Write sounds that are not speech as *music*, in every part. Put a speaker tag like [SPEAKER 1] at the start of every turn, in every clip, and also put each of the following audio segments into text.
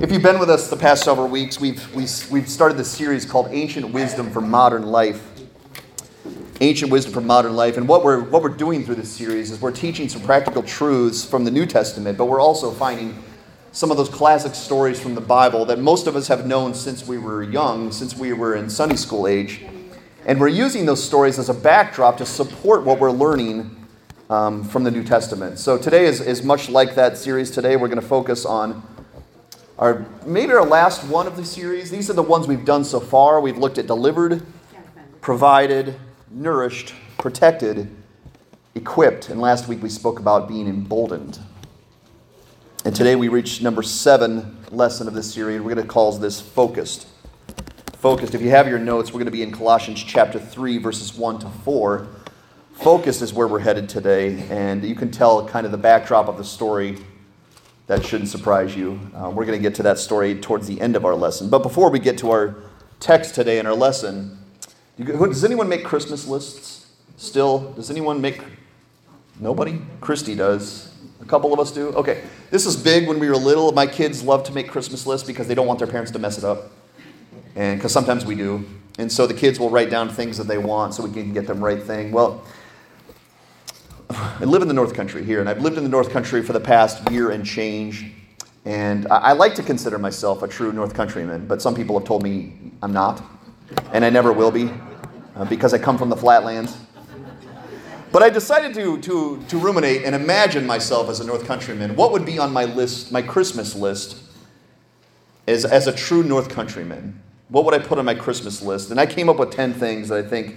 [SPEAKER 1] If you've been with us the past several weeks, we've, we, have we have started this series called Ancient Wisdom for Modern Life. Ancient Wisdom for Modern Life. And what we're, what we're doing through this series is we're teaching some practical truths from the New Testament, but we're also finding some of those classic stories from the Bible that most of us have known since we were young, since we were in Sunday school age. And we're using those stories as a backdrop to support what we're learning um, from the New Testament. So today is, is much like that series. Today we're going to focus on our maybe our last one of the series. These are the ones we've done so far. We've looked at delivered, provided, nourished, protected, equipped, and last week we spoke about being emboldened. And today we reach number seven lesson of this series. We're going to call this focused. Focused. If you have your notes, we're going to be in Colossians chapter 3, verses 1 to 4. Focused is where we're headed today, and you can tell kind of the backdrop of the story that shouldn't surprise you. Uh, we're going to get to that story towards the end of our lesson. But before we get to our text today and our lesson, does anyone make Christmas lists still? Does anyone make. Nobody? Christy does. A couple of us do? Okay. This is big when we were little. My kids love to make Christmas lists because they don't want their parents to mess it up. And because sometimes we do. And so the kids will write down things that they want so we can get them right thing. Well, I live in the North Country here, and I've lived in the North Country for the past year and change. And I, I like to consider myself a true North Countryman, but some people have told me I'm not, and I never will be, uh, because I come from the flatlands. But I decided to, to, to ruminate and imagine myself as a North Countryman. What would be on my list, my Christmas list, as, as a true North Countryman? What would I put on my Christmas list? And I came up with 10 things that I think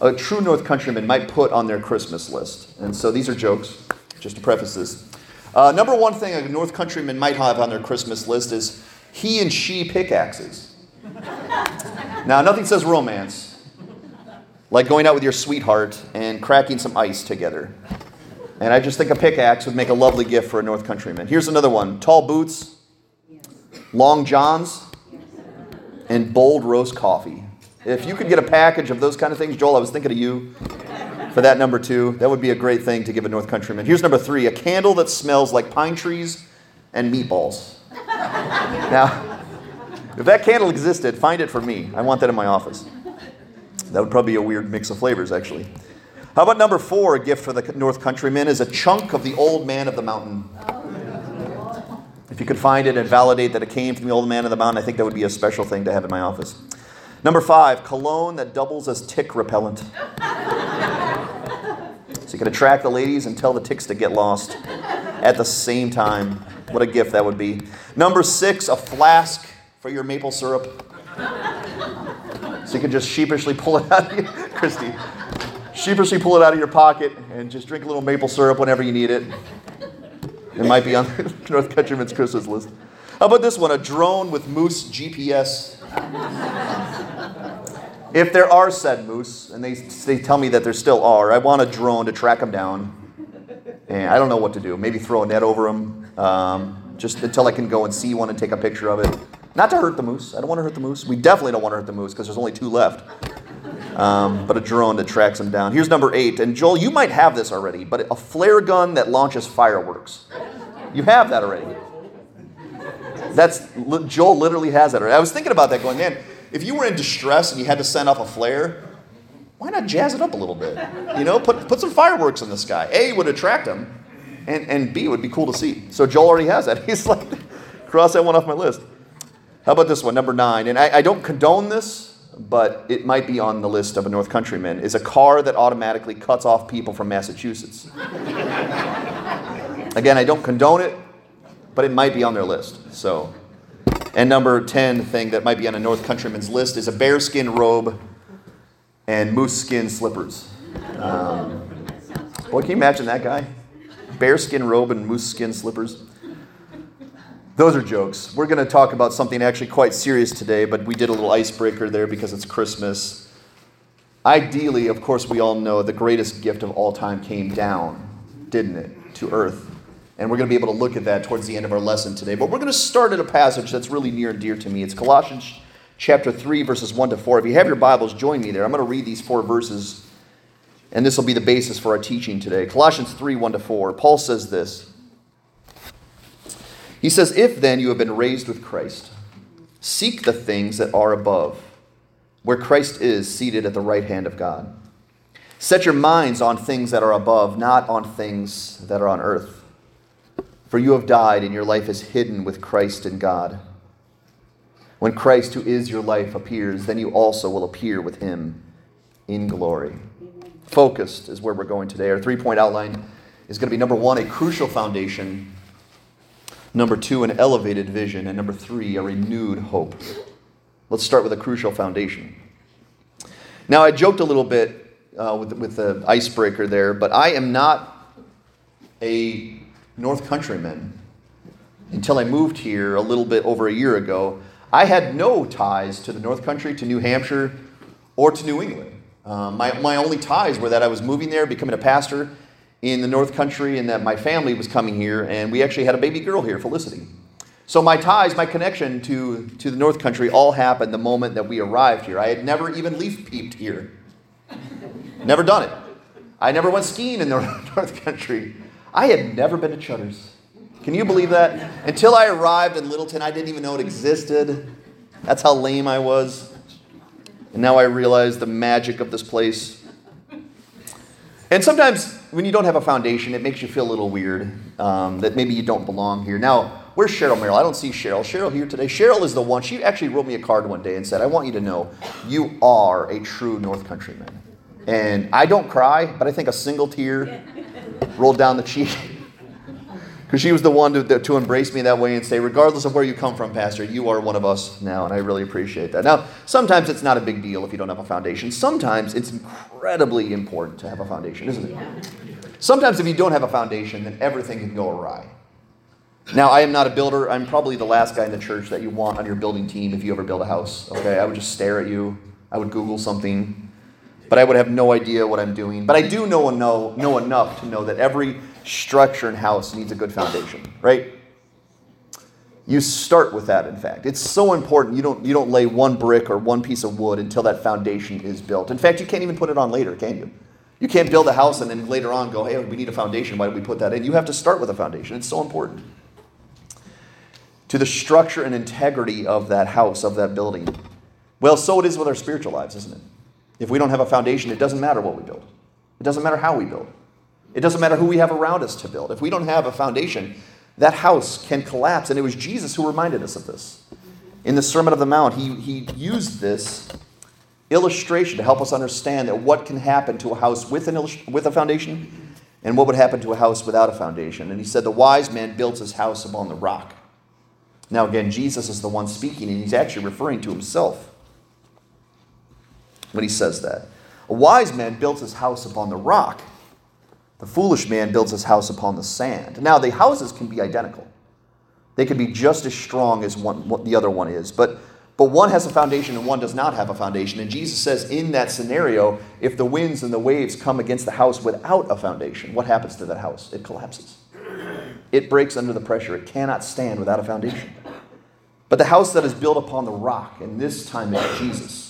[SPEAKER 1] a true North Countryman might put on their Christmas list. And so these are jokes, just to preface this. Uh, number one thing a North Countryman might have on their Christmas list is he and she pickaxes. *laughs* now, nothing says romance like going out with your sweetheart and cracking some ice together. And I just think a pickaxe would make a lovely gift for a North Countryman. Here's another one tall boots, long johns, and bold roast coffee. If you could get a package of those kind of things, Joel, I was thinking of you for that number two. That would be a great thing to give a North Countryman. Here's number three a candle that smells like pine trees and meatballs. *laughs* now, if that candle existed, find it for me. I want that in my office. That would probably be a weird mix of flavors, actually. How about number four, a gift for the North Countryman, is a chunk of the old man of the mountain. If you could find it and validate that it came from the old man of the mountain, I think that would be a special thing to have in my office. Number five, cologne that doubles as tick repellent. so you can attract the ladies and tell the ticks to get lost at the same time. What a gift that would be. Number six, a flask for your maple syrup. So you can just sheepishly pull it out of *laughs* Christy. Sheepishly pull it out of your pocket and just drink a little maple syrup whenever you need it. It might be on *laughs* North Countryman's Christmas list. How about this one? A drone with Moose GPS if there are said moose, and they, they tell me that there still are, I want a drone to track them down. And I don't know what to do. Maybe throw a net over them, um, just until I can go and see one and take a picture of it. Not to hurt the moose. I don't want to hurt the moose. We definitely don't want to hurt the moose because there's only two left. Um, but a drone that tracks them down. Here's number eight. And Joel, you might have this already, but a flare gun that launches fireworks. You have that already. That's Joel literally has that. I was thinking about that, going, man if you were in distress and you had to send off a flare, why not jazz it up a little bit? You know, put, put some fireworks in the sky. A would attract them, and, and B would be cool to see. So Joel already has that. *laughs* He's like, cross that one off my list. How about this one, number nine? And I, I don't condone this, but it might be on the list of a North Countryman, is a car that automatically cuts off people from Massachusetts. *laughs* Again, I don't condone it, but it might be on their list. So and number 10 thing that might be on a North Countryman's list is a bearskin robe and moose skin slippers. Um, boy, can you imagine that guy? Bearskin robe and moose skin slippers. Those are jokes. We're going to talk about something actually quite serious today, but we did a little icebreaker there because it's Christmas. Ideally, of course, we all know the greatest gift of all time came down, didn't it, to earth. And we're going to be able to look at that towards the end of our lesson today. But we're going to start at a passage that's really near and dear to me. It's Colossians chapter 3, verses 1 to 4. If you have your Bibles, join me there. I'm going to read these four verses, and this will be the basis for our teaching today. Colossians 3, 1 to 4. Paul says this He says, If then you have been raised with Christ, seek the things that are above, where Christ is seated at the right hand of God. Set your minds on things that are above, not on things that are on earth. For you have died, and your life is hidden with Christ in God. When Christ, who is your life, appears, then you also will appear with him in glory. Focused is where we're going today. Our three point outline is going to be number one, a crucial foundation, number two, an elevated vision, and number three, a renewed hope. Let's start with a crucial foundation. Now, I joked a little bit uh, with, with the icebreaker there, but I am not a North Countryman until I moved here a little bit over a year ago. I had no ties to the North Country, to New Hampshire, or to New England. Um, my, my only ties were that I was moving there, becoming a pastor in the North Country, and that my family was coming here, and we actually had a baby girl here, Felicity. So my ties, my connection to, to the North Country all happened the moment that we arrived here. I had never even leaf peeped here. never done it. I never went skiing in the *laughs* North Country. I had never been to Chutters. Can you believe that? Until I arrived in Littleton, I didn't even know it existed. That's how lame I was. And now I realize the magic of this place. And sometimes when you don't have a foundation, it makes you feel a little weird um, that maybe you don't belong here. Now, where's Cheryl Merrill? I don't see Cheryl. Cheryl here today. Cheryl is the one. She actually wrote me a card one day and said, I want you to know you are a true North Countryman. And I don't cry, but I think a single tear rolled down the cheek because she was the one to, to embrace me that way and say, regardless of where you come from, Pastor, you are one of us now, and I really appreciate that. Now, sometimes it's not a big deal if you don't have a foundation. Sometimes it's incredibly important to have a foundation, isn't it? Sometimes if you don't have a foundation, then everything can go awry. Now, I am not a builder. I'm probably the last guy in the church that you want on your building team if you ever build a house. Okay, I would just stare at you. I would Google something, but I would have no idea what I'm doing. But I do know, know, know enough to know that every structure and house needs a good foundation, right? You start with that, in fact. It's so important. You don't, you don't lay one brick or one piece of wood until that foundation is built. In fact, you can't even put it on later, can you? You can't build a house and then later on go, hey, we need a foundation. Why did we put that in? You have to start with a foundation. It's so important. To the structure and integrity of that house, of that building. Well, so it is with our spiritual lives, isn't it? If we don't have a foundation, it doesn't matter what we build, it doesn't matter how we build. It doesn't matter who we have around us to build. If we don't have a foundation, that house can collapse. And it was Jesus who reminded us of this. In the Sermon of the Mount, he, he used this illustration to help us understand that what can happen to a house with, an with a foundation and what would happen to a house without a foundation. And he said, The wise man built his house upon the rock. Now, again, Jesus is the one speaking, and he's actually referring to himself when he says that. A wise man builds his house upon the rock. The foolish man builds his house upon the sand. Now, the houses can be identical. They can be just as strong as one, what the other one is. But, but one has a foundation and one does not have a foundation. And Jesus says, in that scenario, if the winds and the waves come against the house without a foundation, what happens to that house? It collapses. It breaks under the pressure. It cannot stand without a foundation. But the house that is built upon the rock, and this time it's Jesus,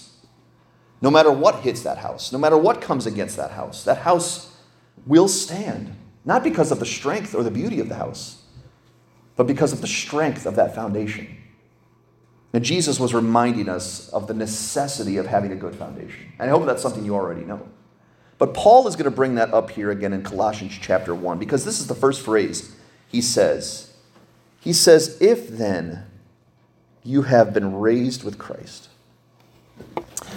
[SPEAKER 1] no matter what hits that house, no matter what comes against that house, that house will stand, not because of the strength or the beauty of the house, but because of the strength of that foundation. And Jesus was reminding us of the necessity of having a good foundation. And I hope that's something you already know. But Paul is going to bring that up here again in Colossians chapter 1 because this is the first phrase he says. He says, If then you have been raised with Christ.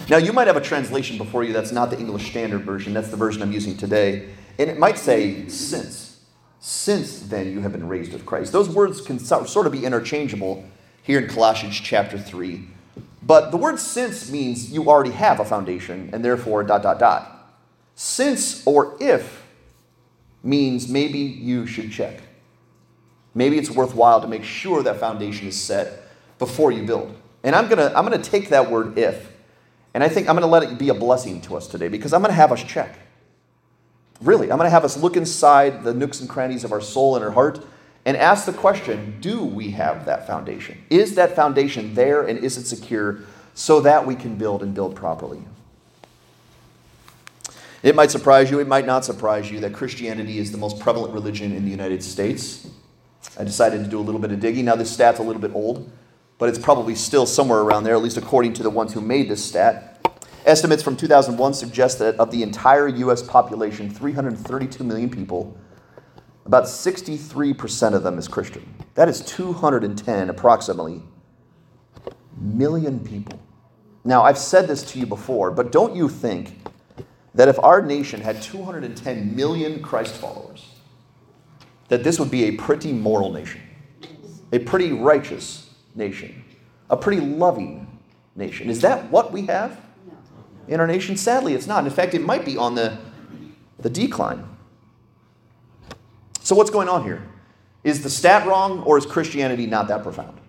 [SPEAKER 1] Now, you might have a translation before you that's not the English Standard Version, that's the version I'm using today. And it might say, since. Since then you have been raised with Christ. Those words can sort of be interchangeable here in Colossians chapter 3. But the word since means you already have a foundation, and therefore, dot, dot, dot. Since or if means maybe you should check. Maybe it's worthwhile to make sure that foundation is set before you build. And I'm going to I'm going to take that word if, and I think I'm going to let it be a blessing to us today because I'm going to have us check. Really, I'm going to have us look inside the nooks and crannies of our soul and our heart and ask the question do we have that foundation? Is that foundation there and is it secure so that we can build and build properly? It might surprise you, it might not surprise you that Christianity is the most prevalent religion in the United States. I decided to do a little bit of digging. Now, this stat's a little bit old, but it's probably still somewhere around there, at least according to the ones who made this stat. Estimates from 2001 suggest that of the entire U.S. population, 332 million people, about 63% of them is Christian. That is 210 approximately million people. Now, I've said this to you before, but don't you think that if our nation had 210 million Christ followers, that this would be a pretty moral nation, a pretty righteous nation, a pretty loving nation? Is that what we have in our nation? Sadly, it's not. In fact, it might be on the, the decline. So, what's going on here? Is the stat wrong, or is Christianity not that profound?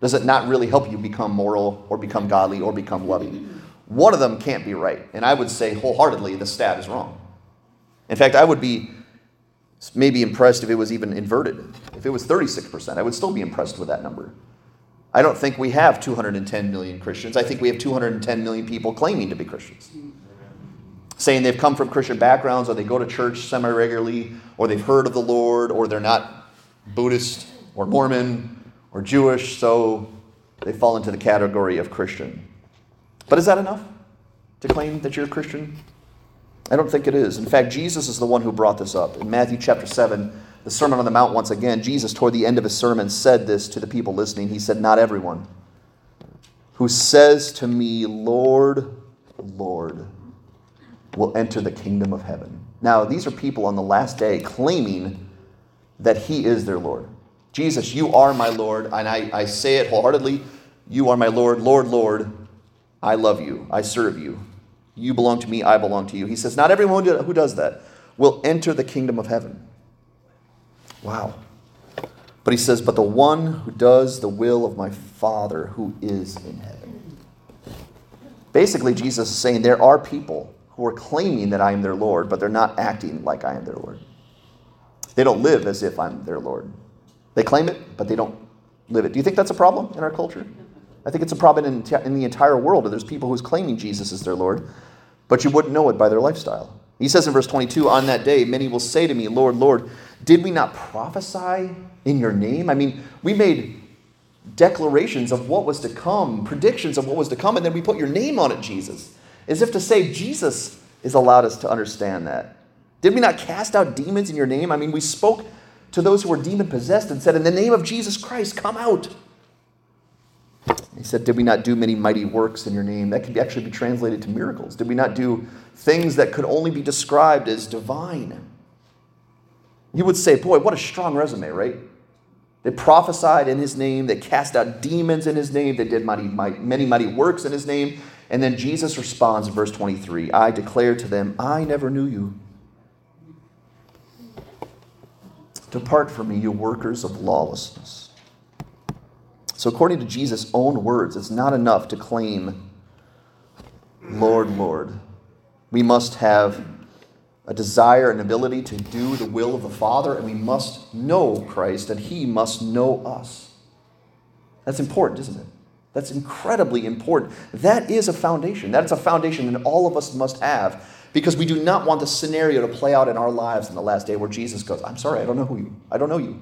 [SPEAKER 1] Does it not really help you become moral, or become godly, or become loving? One of them can't be right. And I would say wholeheartedly the stat is wrong. In fact, I would be maybe impressed if it was even inverted. If it was 36%, I would still be impressed with that number. I don't think we have 210 million Christians. I think we have 210 million people claiming to be Christians saying they've come from Christian backgrounds or they go to church semi regularly or they've heard of the Lord or they're not Buddhist or Mormon or Jewish, so they fall into the category of Christian. But is that enough to claim that you're a Christian? I don't think it is. In fact, Jesus is the one who brought this up. In Matthew chapter 7, the Sermon on the Mount, once again, Jesus, toward the end of his sermon, said this to the people listening. He said, Not everyone who says to me, Lord, Lord, will enter the kingdom of heaven. Now, these are people on the last day claiming that He is their Lord. Jesus, you are my Lord, and I, I say it wholeheartedly. You are my Lord, Lord, Lord. I love you. I serve you. You belong to me. I belong to you. He says, Not everyone who does that will enter the kingdom of heaven. Wow. But he says, But the one who does the will of my Father who is in heaven. Basically, Jesus is saying there are people who are claiming that I am their Lord, but they're not acting like I am their Lord. They don't live as if I'm their Lord. They claim it, but they don't live it. Do you think that's a problem in our culture? I think it's a problem in, in the entire world. There's people who's claiming Jesus is their Lord, but you wouldn't know it by their lifestyle. He says in verse 22 On that day, many will say to me, Lord, Lord, did we not prophesy in your name? I mean, we made declarations of what was to come, predictions of what was to come, and then we put your name on it, Jesus as if to say Jesus has allowed us to understand that. Did we not cast out demons in your name? I mean, we spoke to those who were demon possessed and said, In the name of Jesus Christ, come out. He said, Did we not do many mighty works in your name? That could actually be translated to miracles. Did we not do things that could only be described as divine? You would say, Boy, what a strong resume, right? They prophesied in his name, they cast out demons in his name, they did mighty, mighty, many mighty works in his name. And then Jesus responds in verse 23 I declare to them, I never knew you. Depart from me, you workers of lawlessness. So, according to Jesus' own words, it's not enough to claim, Lord, Lord. We must have a desire and ability to do the will of the Father, and we must know Christ, and He must know us. That's important, isn't it? That's incredibly important. That is a foundation. That is a foundation that all of us must have because we do not want the scenario to play out in our lives in the last day where Jesus goes, I'm sorry, I don't know who you. I don't know you.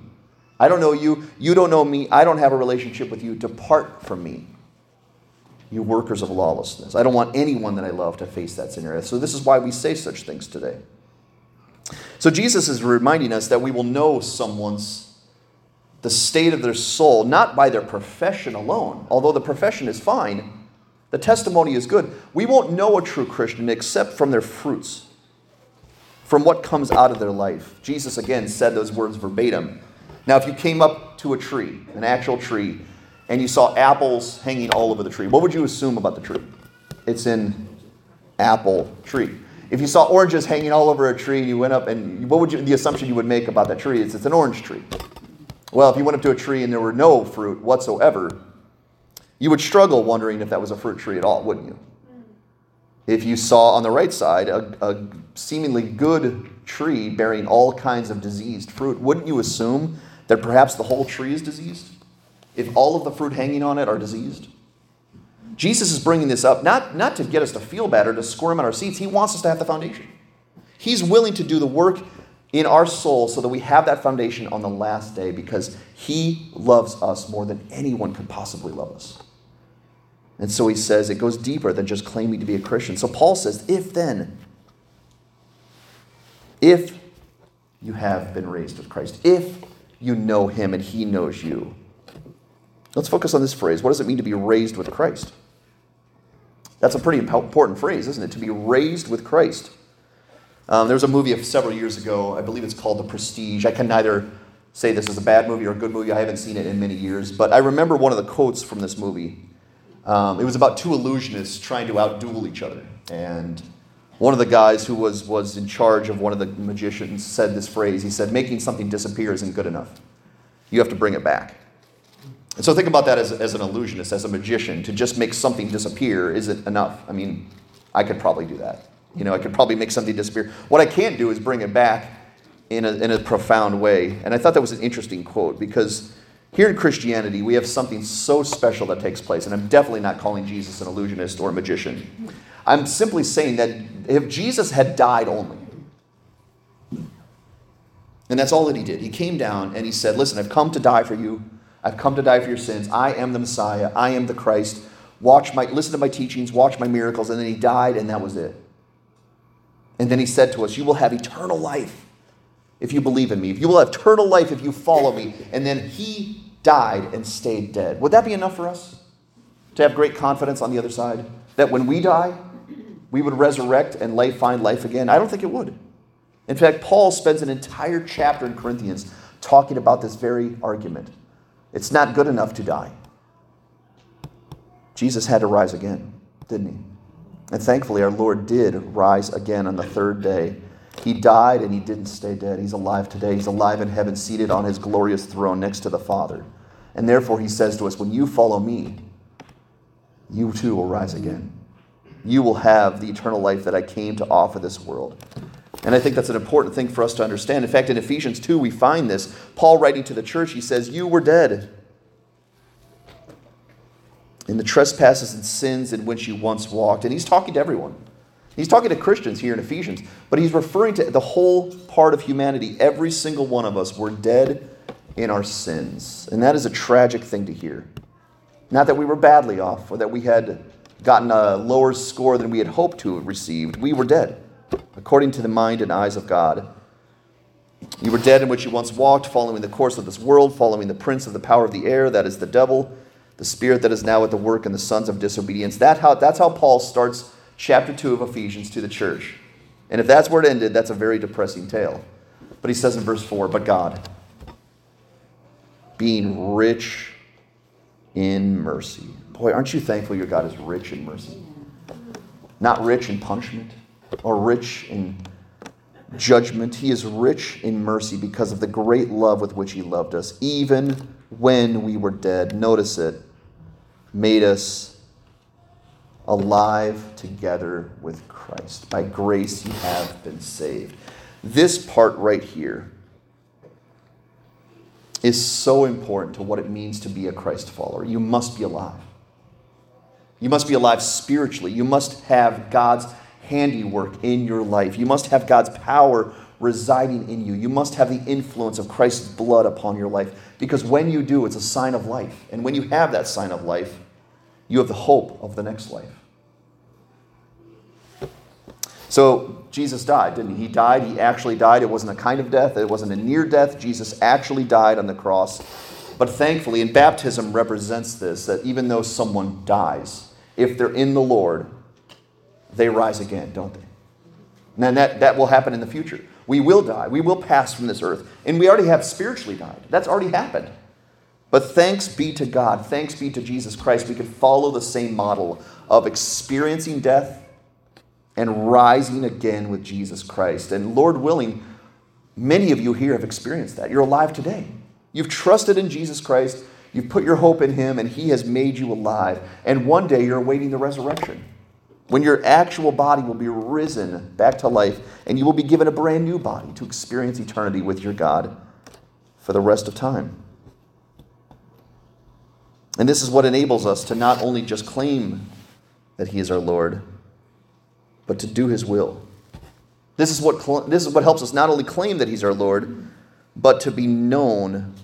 [SPEAKER 1] I don't know you. You don't know me. I don't have a relationship with you. Depart from me, you workers of lawlessness. I don't want anyone that I love to face that scenario. So, this is why we say such things today. So, Jesus is reminding us that we will know someone's the state of their soul, not by their profession alone, although the profession is fine, the testimony is good. We won't know a true Christian except from their fruits, from what comes out of their life. Jesus again said those words verbatim. Now, if you came up to a tree, an actual tree, and you saw apples hanging all over the tree, what would you assume about the tree? It's an apple tree. If you saw oranges hanging all over a tree and you went up and what would you, the assumption you would make about that tree is it's an orange tree. Well, if you went up to a tree and there were no fruit whatsoever, you would struggle wondering if that was a fruit tree at all, wouldn't you? If you saw on the right side a, a seemingly good tree bearing all kinds of diseased fruit, wouldn't you assume that perhaps the whole tree is diseased? If all of the fruit hanging on it are diseased? Jesus is bringing this up not, not to get us to feel bad or to squirm in our seats. He wants us to have the foundation. He's willing to do the work in our soul so that we have that foundation on the last day because he loves us more than anyone could possibly love us. And so he says it goes deeper than just claiming to be a Christian. So Paul says, if then, if you have been raised with Christ, if you know him and he knows you. Let's focus on this phrase. What does it mean to be raised with Christ? That's a pretty important phrase, isn't it? To be raised with Christ. Um, there was a movie of several years ago, I believe it's called The Prestige. I can neither say this is a bad movie or a good movie. I haven't seen it in many years, but I remember one of the quotes from this movie. Um, it was about two illusionists trying to outduel each other. And one of the guys who was, was in charge of one of the magicians said this phrase. He said, Making something disappear isn't good enough. You have to bring it back. And so think about that as, as an illusionist, as a magician. To just make something disappear isn't enough. I mean, I could probably do that. You know, I could probably make something disappear. What I can't do is bring it back in a, in a profound way. And I thought that was an interesting quote because here in Christianity, we have something so special that takes place. And I'm definitely not calling Jesus an illusionist or a magician. I'm simply saying that if Jesus had died only, and that's all that he did, he came down and he said, Listen, I've come to die for you. I've come to die for your sins. I am the Messiah. I am the Christ. Watch my, listen to my teachings, watch my miracles. And then he died, and that was it. And then he said to us, You will have eternal life if you believe in me. You will have eternal life if you follow me. And then he died and stayed dead. Would that be enough for us to have great confidence on the other side? That when we die, we would resurrect and life, find life again? I don't think it would. In fact, Paul spends an entire chapter in Corinthians talking about this very argument. It's not good enough to die. Jesus had to rise again, didn't he? And thankfully, our Lord did rise again on the third day. He died and he didn't stay dead. He's alive today. He's alive in heaven, seated on his glorious throne next to the Father. And therefore, he says to us, When you follow me, you too will rise again. You will have the eternal life that I came to offer this world. And I think that's an important thing for us to understand. In fact, in Ephesians 2, we find this. Paul writing to the church, he says, You were dead in the trespasses and sins in which you once walked. And he's talking to everyone. He's talking to Christians here in Ephesians, but he's referring to the whole part of humanity. Every single one of us were dead in our sins. And that is a tragic thing to hear. Not that we were badly off or that we had gotten a lower score than we had hoped to have received. We were dead, according to the mind and eyes of God. You were dead in which you once walked, following the course of this world, following the prince of the power of the air, that is the devil the spirit that is now at the work in the sons of disobedience. That how, that's how Paul starts chapter 2 of Ephesians to the church. And if that's where it ended, that's a very depressing tale. But he says in verse 4 But God, being rich in mercy. Boy, aren't you thankful your God is rich in mercy? Not rich in punishment or rich in judgment. He is rich in mercy because of the great love with which he loved us, even when we were dead. Notice it made us alive together with Christ. By grace you have been saved. This part right here is so important to what it means to be a Christ follower. You must be alive. You must be alive spiritually. You must have God's handiwork in your life. You must have God's power residing in you. You must have the influence of Christ's blood upon your life because when you do, it's a sign of life. And when you have that sign of life, you have the hope of the next life. So Jesus died, didn't he? He died. He actually died. It wasn't a kind of death, it wasn't a near death. Jesus actually died on the cross. But thankfully, and baptism represents this that even though someone dies, if they're in the Lord, they rise again, don't they? And that, that will happen in the future. We will die. We will pass from this earth. And we already have spiritually died. That's already happened. But thanks be to God, thanks be to Jesus Christ, we can follow the same model of experiencing death and rising again with Jesus Christ. And Lord willing, many of you here have experienced that. You're alive today. You've trusted in Jesus Christ, you've put your hope in Him, and He has made you alive. And one day you're awaiting the resurrection when your actual body will be risen back to life and you will be given a brand new body to experience eternity with your God for the rest of time. And this is what enables us to not only just claim that He is our Lord, but to do His will. This is what, this is what helps us not only claim that He's our Lord, but to be known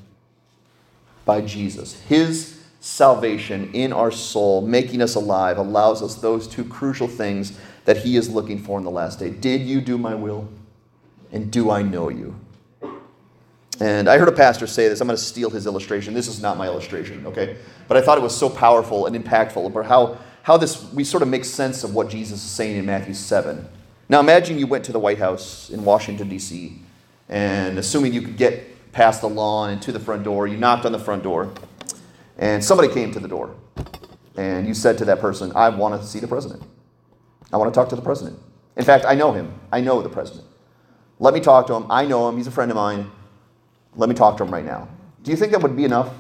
[SPEAKER 1] by Jesus. His salvation in our soul, making us alive, allows us those two crucial things that He is looking for in the last day. Did you do my will? And do I know you? And I heard a pastor say this. I'm going to steal his illustration. This is not my illustration, okay? But I thought it was so powerful and impactful about how, how this, we sort of make sense of what Jesus is saying in Matthew 7. Now imagine you went to the White House in Washington, D.C., and assuming you could get past the lawn and to the front door, you knocked on the front door, and somebody came to the door. And you said to that person, I want to see the president. I want to talk to the president. In fact, I know him. I know the president. Let me talk to him. I know him. He's a friend of mine. Let me talk to him right now. Do you think that would be enough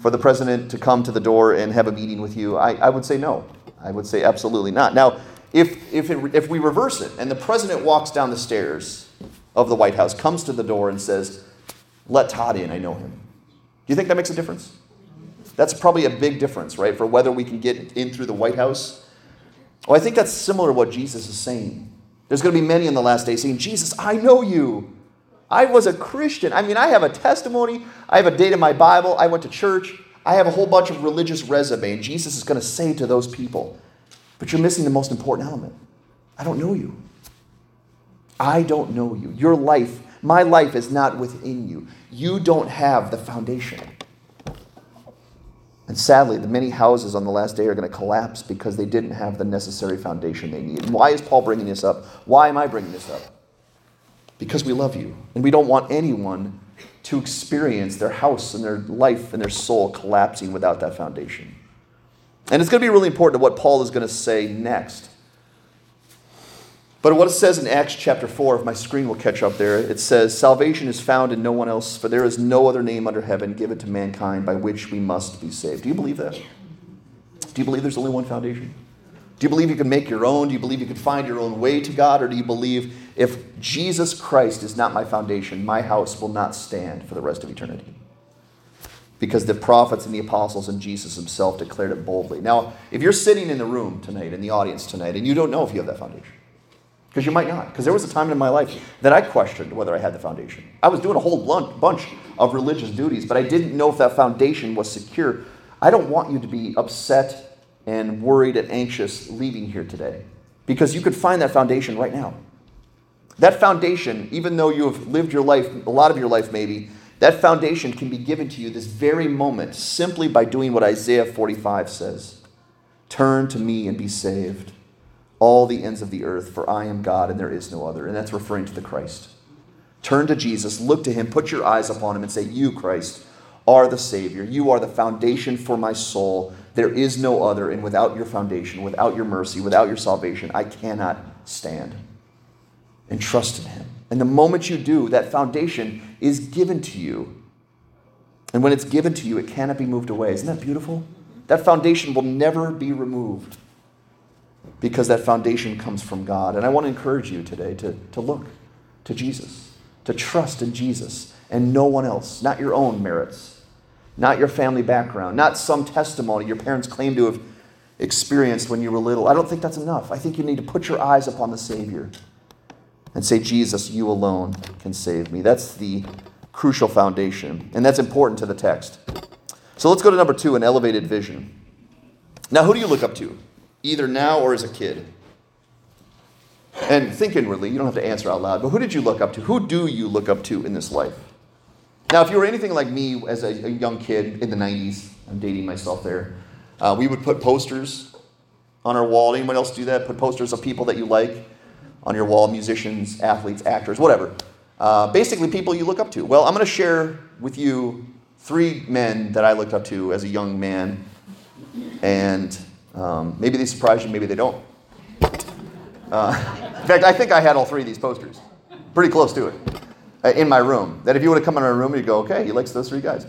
[SPEAKER 1] for the president to come to the door and have a meeting with you? I, I would say no. I would say absolutely not. Now, if, if, it, if we reverse it and the president walks down the stairs of the White House, comes to the door, and says, Let Todd in, I know him. Do you think that makes a difference? That's probably a big difference, right, for whether we can get in through the White House. Well, I think that's similar to what Jesus is saying. There's going to be many in the last days saying, Jesus, I know you. I was a Christian. I mean, I have a testimony, I have a date in my Bible, I went to church, I have a whole bunch of religious resume. And Jesus is going to say to those people, but you're missing the most important element. I don't know you. I don't know you. Your life, my life is not within you. You don't have the foundation. And sadly, the many houses on the last day are going to collapse because they didn't have the necessary foundation they need. And why is Paul bringing this up? Why am I bringing this up? Because we love you. And we don't want anyone to experience their house and their life and their soul collapsing without that foundation. And it's going to be really important to what Paul is going to say next. But what it says in Acts chapter 4, if my screen will catch up there, it says, Salvation is found in no one else, for there is no other name under heaven given to mankind by which we must be saved. Do you believe that? Do you believe there's only one foundation? Do you believe you can make your own? Do you believe you can find your own way to God? Or do you believe if Jesus Christ is not my foundation, my house will not stand for the rest of eternity? Because the prophets and the apostles and Jesus himself declared it boldly. Now, if you're sitting in the room tonight, in the audience tonight, and you don't know if you have that foundation, because you might not. Because there was a time in my life that I questioned whether I had the foundation. I was doing a whole bunch of religious duties, but I didn't know if that foundation was secure. I don't want you to be upset and worried and anxious leaving here today because you could find that foundation right now. That foundation, even though you have lived your life, a lot of your life maybe, that foundation can be given to you this very moment simply by doing what Isaiah 45 says Turn to me and be saved all the ends of the earth, for I am God and there is no other. And that's referring to the Christ. Turn to Jesus, look to him, put your eyes upon him, and say, You, Christ, are the Savior. You are the foundation for my soul. There is no other, and without your foundation, without your mercy, without your salvation, I cannot stand. And trust in him. And the moment you do, that foundation is given to you. And when it's given to you, it cannot be moved away. Isn't that beautiful? That foundation will never be removed because that foundation comes from God. And I want to encourage you today to, to look to Jesus, to trust in Jesus and no one else, not your own merits, not your family background, not some testimony your parents claim to have experienced when you were little. I don't think that's enough. I think you need to put your eyes upon the Savior and say, Jesus, you alone can save me. That's the crucial foundation, and that's important to the text. So let's go to number two an elevated vision. Now, who do you look up to? Either now or as a kid? And think inwardly, you don't have to answer out loud, but who did you look up to? Who do you look up to in this life? Now, if you were anything like me as a, a young kid in the 90s, I'm dating myself there, uh, we would put posters on our wall. Anyone else do that? Put posters of people that you like on your wall musicians, athletes, actors, whatever. Uh, basically, people you look up to. Well, I'm going to share with you three men that I looked up to as a young man. And um, maybe they surprise you, maybe they don't. Uh, in fact, I think I had all three of these posters, pretty close to it, uh, in my room. That if you would have come in our room, you'd go, okay, he likes those three guys.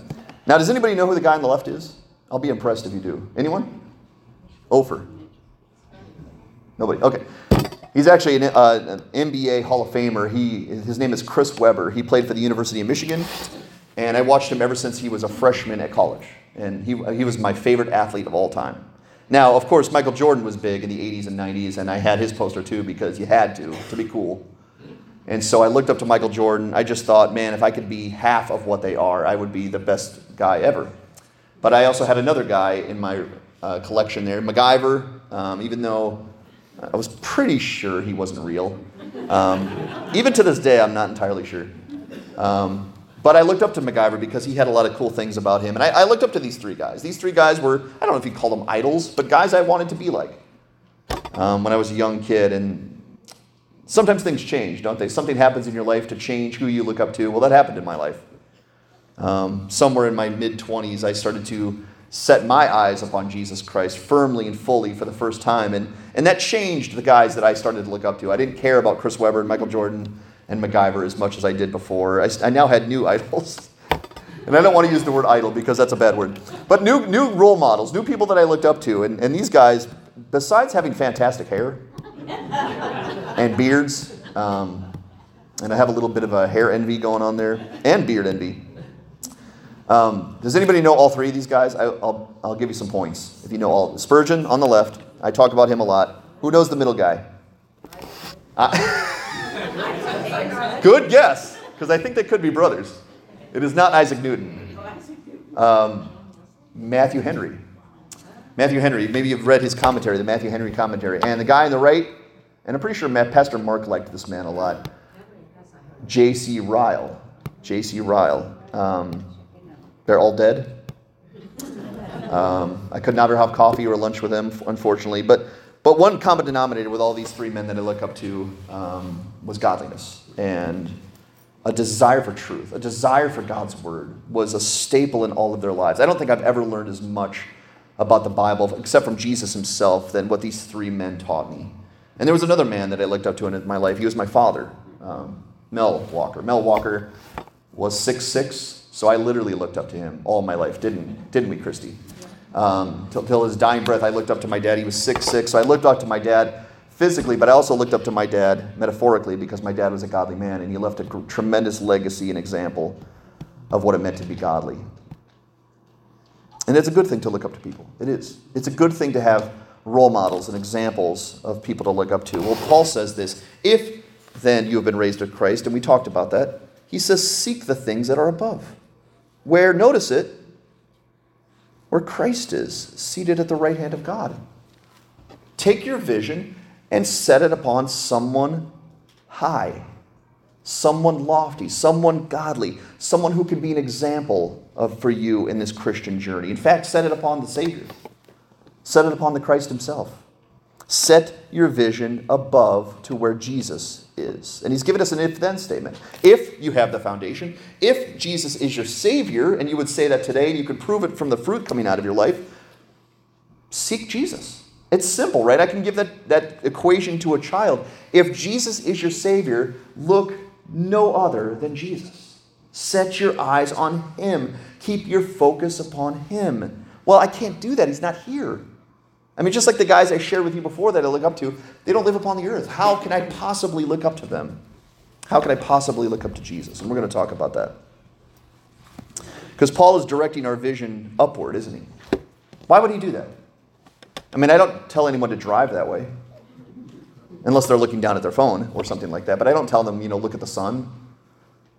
[SPEAKER 1] Now, does anybody know who the guy on the left is? I'll be impressed if you do. Anyone? Ofer. Nobody. Okay. He's actually an, uh, an, NBA Hall of Famer. He, his name is Chris Webber. He played for the University of Michigan, and I watched him ever since he was a freshman at college. And he, he was my favorite athlete of all time. Now, of course, Michael Jordan was big in the 80s and 90s, and I had his poster too because you had to, to be cool. And so I looked up to Michael Jordan. I just thought, man, if I could be half of what they are, I would be the best guy ever. But I also had another guy in my uh, collection there, MacGyver, um, even though I was pretty sure he wasn't real. Um, even to this day, I'm not entirely sure. Um, but I looked up to MacGyver because he had a lot of cool things about him. And I, I, looked up to these three guys. These three guys were, I don't know if you'd call them idols, but guys I wanted to be like um, when I was a young kid. And sometimes things change, don't they? Something happens in your life to change who you look up to. Well, that happened in my life. Um, somewhere in my mid 20s, I started to set my eyes upon Jesus Christ firmly and fully for the first time. And, and that changed the guys that I started to look up to. I didn't care about Chris Webber and Michael Jordan and MacGyver as much as I did before. I, I now had new *laughs* idols. and I don't want to use the word idol because that's a bad word. But new, new role models, new people that I looked up to. And, and these guys, besides having fantastic hair *laughs* and beards, um, and I have a little bit of a hair envy going on there, and beard envy. Um, does anybody know all three of these guys? I, will I'll give you some points if you know all. Spurgeon on the left. I talk about him a lot. Who knows the middle guy? Uh, *laughs* good guess, because I think they could be brothers. It is not Isaac Newton. Um, Matthew Henry. Matthew Henry. Maybe you've read his commentary, the Matthew Henry commentary. And the guy on the right, and I'm pretty sure Matt, Pastor Mark liked this man a lot. J.C. Ryle. J.C. Ryle. Um, they're all dead. Um, I could never have coffee or lunch with them, unfortunately. But, but one common denominator with all these three men that I look up to um, was godliness and a desire for truth, a desire for God's word was a staple in all of their lives. I don't think I've ever learned as much about the Bible, except from Jesus himself, than what these three men taught me. And there was another man that I looked up to in my life. He was my father, um, Mel Walker. Mel Walker was six six, so I literally looked up to him all my life, didn't, didn't we, Christy? Um, till, till his dying breath, I looked up to my dad. He was six six, so I looked up to my dad physically, but I also looked up to my dad metaphorically because my dad was a godly man and he left a tremendous legacy and example of what it meant to be godly. And it's a good thing to look up to people. It is. It's a good thing to have role models and examples of people to look up to. Well, Paul says this if then you have been raised with Christ, and we talked about that, he says, seek the things that are above. Where, notice it, where Christ is, seated at the right hand of God. Take your vision and set it upon someone high, someone lofty, someone godly, someone who can be an example of, for you in this Christian journey. In fact, set it upon the Savior, set it upon the Christ Himself. Set your vision above to where Jesus is. And he's given us an if then statement. If you have the foundation, if Jesus is your Savior, and you would say that today, and you could prove it from the fruit coming out of your life, seek Jesus. It's simple, right? I can give that, that equation to a child. If Jesus is your Savior, look no other than Jesus. Set your eyes on Him. Keep your focus upon Him. Well, I can't do that. He's not here. I mean, just like the guys I shared with you before that I look up to, they don't live upon the earth. How can I possibly look up to them? How can I possibly look up to Jesus? And we're going to talk about that. Because Paul is directing our vision upward, isn't he? Why would he do that? I mean, I don't tell anyone to drive that way, unless they're looking down at their phone or something like that. But I don't tell them, you know, look at the sun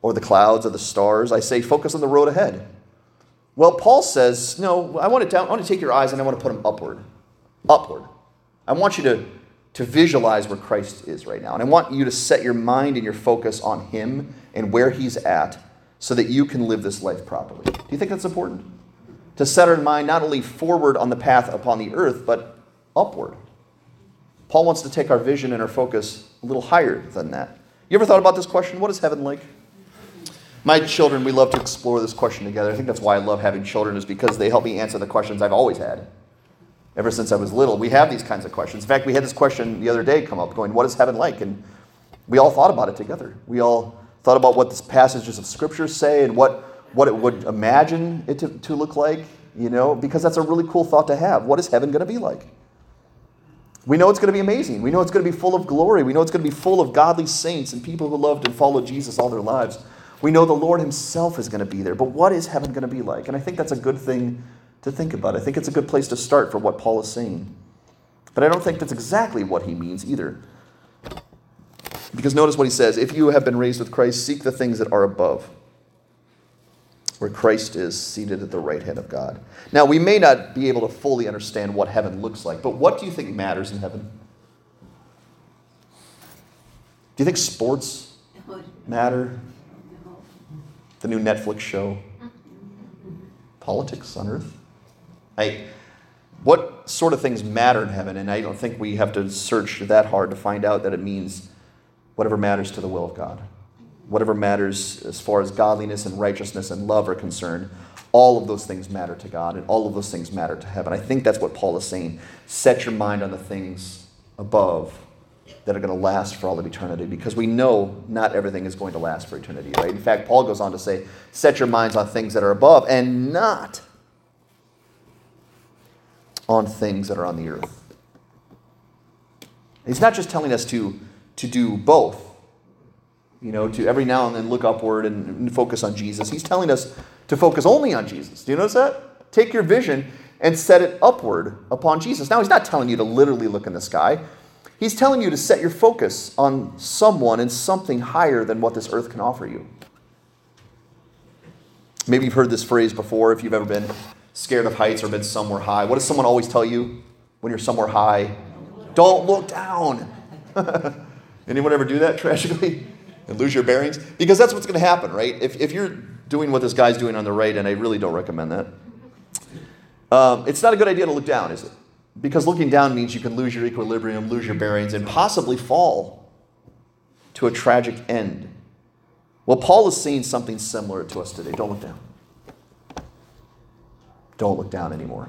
[SPEAKER 1] or the clouds or the stars. I say, focus on the road ahead. Well, Paul says, no, I want to, I want to take your eyes and I want to put them upward. Upward. I want you to, to visualize where Christ is right now. And I want you to set your mind and your focus on Him and where He's at so that you can live this life properly. Do you think that's important? To set our mind not only forward on the path upon the earth, but upward. Paul wants to take our vision and our focus a little higher than that. You ever thought about this question? What is heaven like? My children, we love to explore this question together. I think that's why I love having children, is because they help me answer the questions I've always had. Ever since I was little, we have these kinds of questions. In fact, we had this question the other day come up going, What is heaven like? And we all thought about it together. We all thought about what the passages of Scripture say and what what it would imagine it to, to look like, you know, because that's a really cool thought to have. What is heaven going to be like? We know it's going to be amazing. We know it's going to be full of glory. We know it's going to be full of godly saints and people who loved and followed Jesus all their lives. We know the Lord Himself is going to be there. But what is heaven going to be like? And I think that's a good thing to think about. I think it's a good place to start for what Paul is saying. But I don't think that's exactly what he means either. Because notice what he says if you have been raised with Christ, seek the things that are above, where Christ is seated at the right hand of God. Now, we may not be able to fully understand what heaven looks like, but what do you think matters in heaven? Do you think sports matter? The new Netflix show? Politics on earth? I, what sort of things matter in heaven? And I don't think we have to search that hard to find out that it means whatever matters to the will of God. Whatever matters as far as godliness and righteousness and love are concerned, all of those things matter to God and all of those things matter to heaven. I think that's what Paul is saying. Set your mind on the things above that are going to last for all of eternity because we know not everything is going to last for eternity, right? In fact, Paul goes on to say, set your minds on things that are above and not on things that are on the earth. He's not just telling us to, to do both, you know, to every now and then look upward and, focus on Jesus. He's telling us to focus only on Jesus. Do you notice that? Take your vision and set it upward upon Jesus. Now, he's not telling you to literally look in the sky. He's telling you to set your focus on someone and something higher than what this earth can offer you. Maybe you've heard this phrase before if you've ever been scared of heights or been somewhere high. What does someone always tell you when you're somewhere high? Don't look down. *laughs* Anyone ever do that *laughs* tragically? And lose your bearings? Because that's what's going to happen, right? If, if you're doing what this guy's doing on the right, and I really don't recommend that, um, it's not a good idea to look down, is it? Because looking down means you can lose your equilibrium, lose your bearings, and possibly fall to a tragic end. Well, Paul is saying something similar to us today. Don't look down. Don't look down anymore.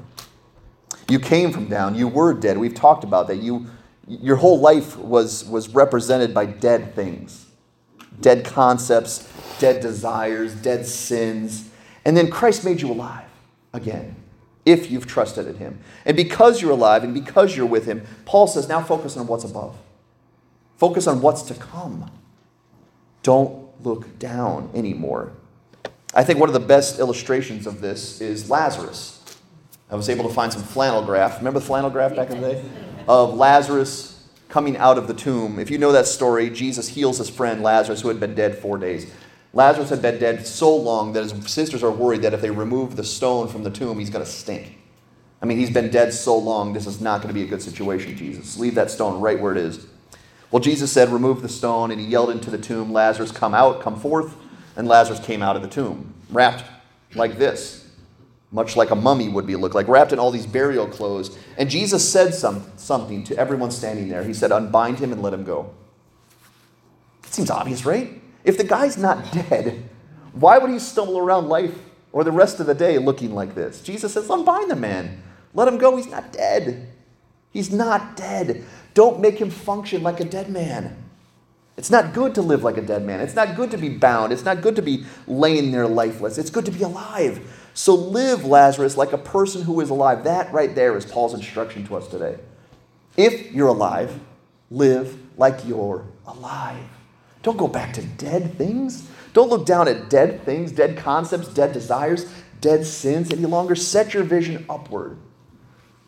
[SPEAKER 1] You came from down. You were dead. We've talked about that. You, your whole life was, was represented by dead things, dead concepts, dead desires, dead sins. And then Christ made you alive again if you've trusted in Him. And because you're alive and because you're with Him, Paul says, now focus on what's above. Focus on what's to come. Don't look down anymore. I think one of the best illustrations of this is Lazarus. I was able to find some flannel graph. Remember the flannel graph back in the day? Of Lazarus coming out of the tomb. If you know that story, Jesus heals his friend Lazarus, who had been dead four days. Lazarus had been dead so long that his sisters are worried that if they remove the stone from the tomb, he's going to stink. I mean, he's been dead so long, this is not going to be a good situation, Jesus. Leave that stone right where it is. Well, Jesus said, Remove the stone, and he yelled into the tomb, Lazarus, come out, come forth. And Lazarus came out of the tomb, wrapped like this, much like a mummy would be look like, wrapped in all these burial clothes. And Jesus said some, something to everyone standing there. He said, Unbind him and let him go. It seems obvious, right? If the guy's not dead, why would he stumble around life or the rest of the day looking like this? Jesus says, Unbind the man. Let him go. He's not dead. He's not dead. Don't make him function like a dead man. It's not good to live like a dead man. It's not good to be bound. It's not good to be laying there lifeless. It's good to be alive. So live, Lazarus, like a person who is alive. That right there is Paul's instruction to us today. If you're alive, live like you're alive. Don't go back to dead things. Don't look down at dead things, dead concepts, dead desires, dead sins any longer. Set your vision upward